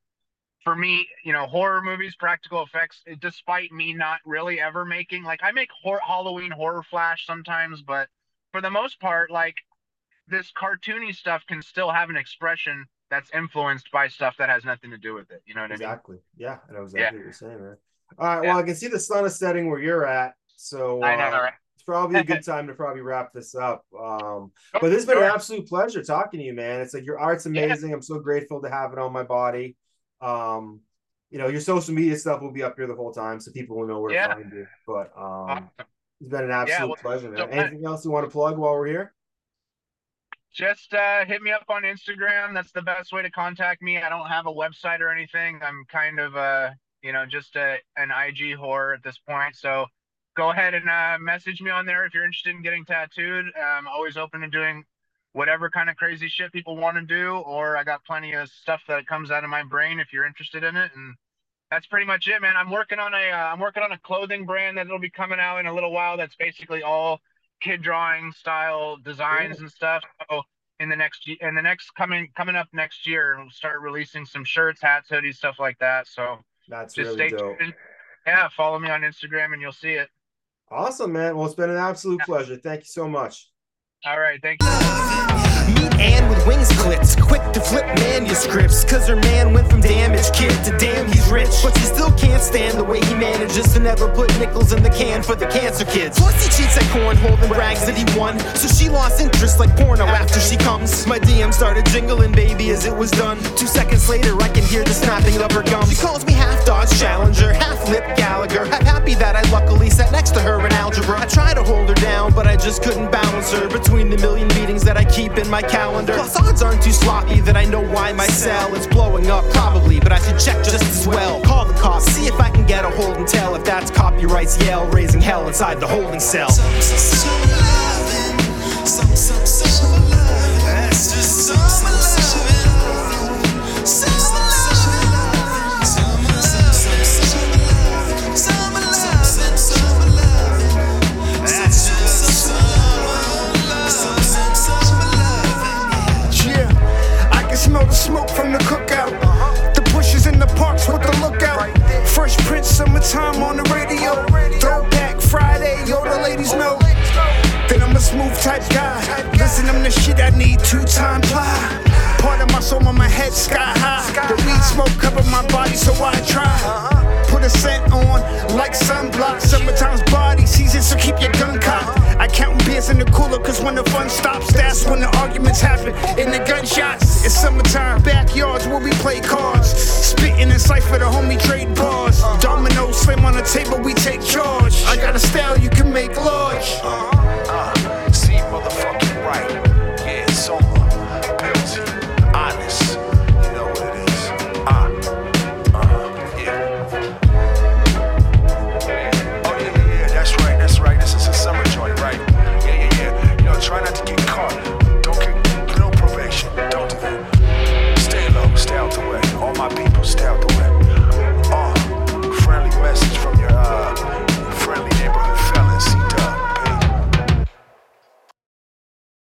for me you know horror movies practical effects despite me not really ever making like i make horror, halloween horror flash sometimes but for the most part, like this cartoony stuff can still have an expression that's influenced by stuff that has nothing to do with it. You know what exactly. I mean? Yeah, I know exactly yeah. what you're saying, man. All right. Yeah. Well, I can see the sun is setting where you're at, so uh, I know, right? it's probably a good time to probably wrap this up. Um, but this has been an absolute pleasure talking to you, man. It's like your art's amazing. Yeah. I'm so grateful to have it on my body. Um, you know, your social media stuff will be up here the whole time, so people will know where to find you. But um, it's been an absolute yeah, well, pleasure, man. So Anything else you want to plug while we're here? Just uh, hit me up on Instagram. That's the best way to contact me. I don't have a website or anything. I'm kind of uh, you know, just a, an IG whore at this point. So go ahead and uh, message me on there if you're interested in getting tattooed. I'm always open to doing whatever kind of crazy shit people want to do, or I got plenty of stuff that comes out of my brain if you're interested in it. And that's pretty much it, man. I'm working on a am uh, working on a clothing brand that'll be coming out in a little while. That's basically all kid drawing style designs and stuff. So in the next in the next coming coming up next year, we'll start releasing some shirts, hats, hoodies, stuff like that. So that's just really stay dope. tuned. Yeah, follow me on Instagram and you'll see it. Awesome, man. Well, it's been an absolute pleasure. Thank you so much. All right, thank you. Meet Ann with wings quick to flip manuscripts. Cause her man went from damaged kid to damn he's rich. But she still can't stand the way he manages to never put nickels in the can for the cancer kids. Plus he cheats at cornhole and brags that he won. So she lost interest like porno after she comes. My DM started jingling, baby, as it was done. Two seconds later, I can hear the snapping of her gums. She calls me Dodge Challenger, half Lip Gallagher. I'm happy that I luckily sat next to her in algebra. I tried to hold her down, but I just couldn't balance her between the million meetings that I keep in my calendar. Plus, odds aren't too sloppy that I know why my cell is blowing up, probably, but I should check just as well. Call the cops, see if I can get a hold and tell if that's Copywrite's yell, raising hell inside the holding cell. Some, some, loving, some, some, some loving. Just some loving. Smell the smoke from the cookout. The bushes in the parks with the lookout. Fresh Prince, summertime on the radio. Throwback Friday, yo, the ladies know. Then I'm a smooth type guy. Listen, I'm the shit I need two time ply. Part of my soul on my head sky high. The weed smoke cover my body, so I try put a scent on like sunblock. Summertime's body season, so keep your gun cocked. I count beers in the cooler, cause when the fun stops, that's when the arguments happen. In the gunshots, it's summertime, backyards where we play cards. Spitting and cipher, the homie trade bars. Dominoes slam on the table, we take charge. I got a style you can make large.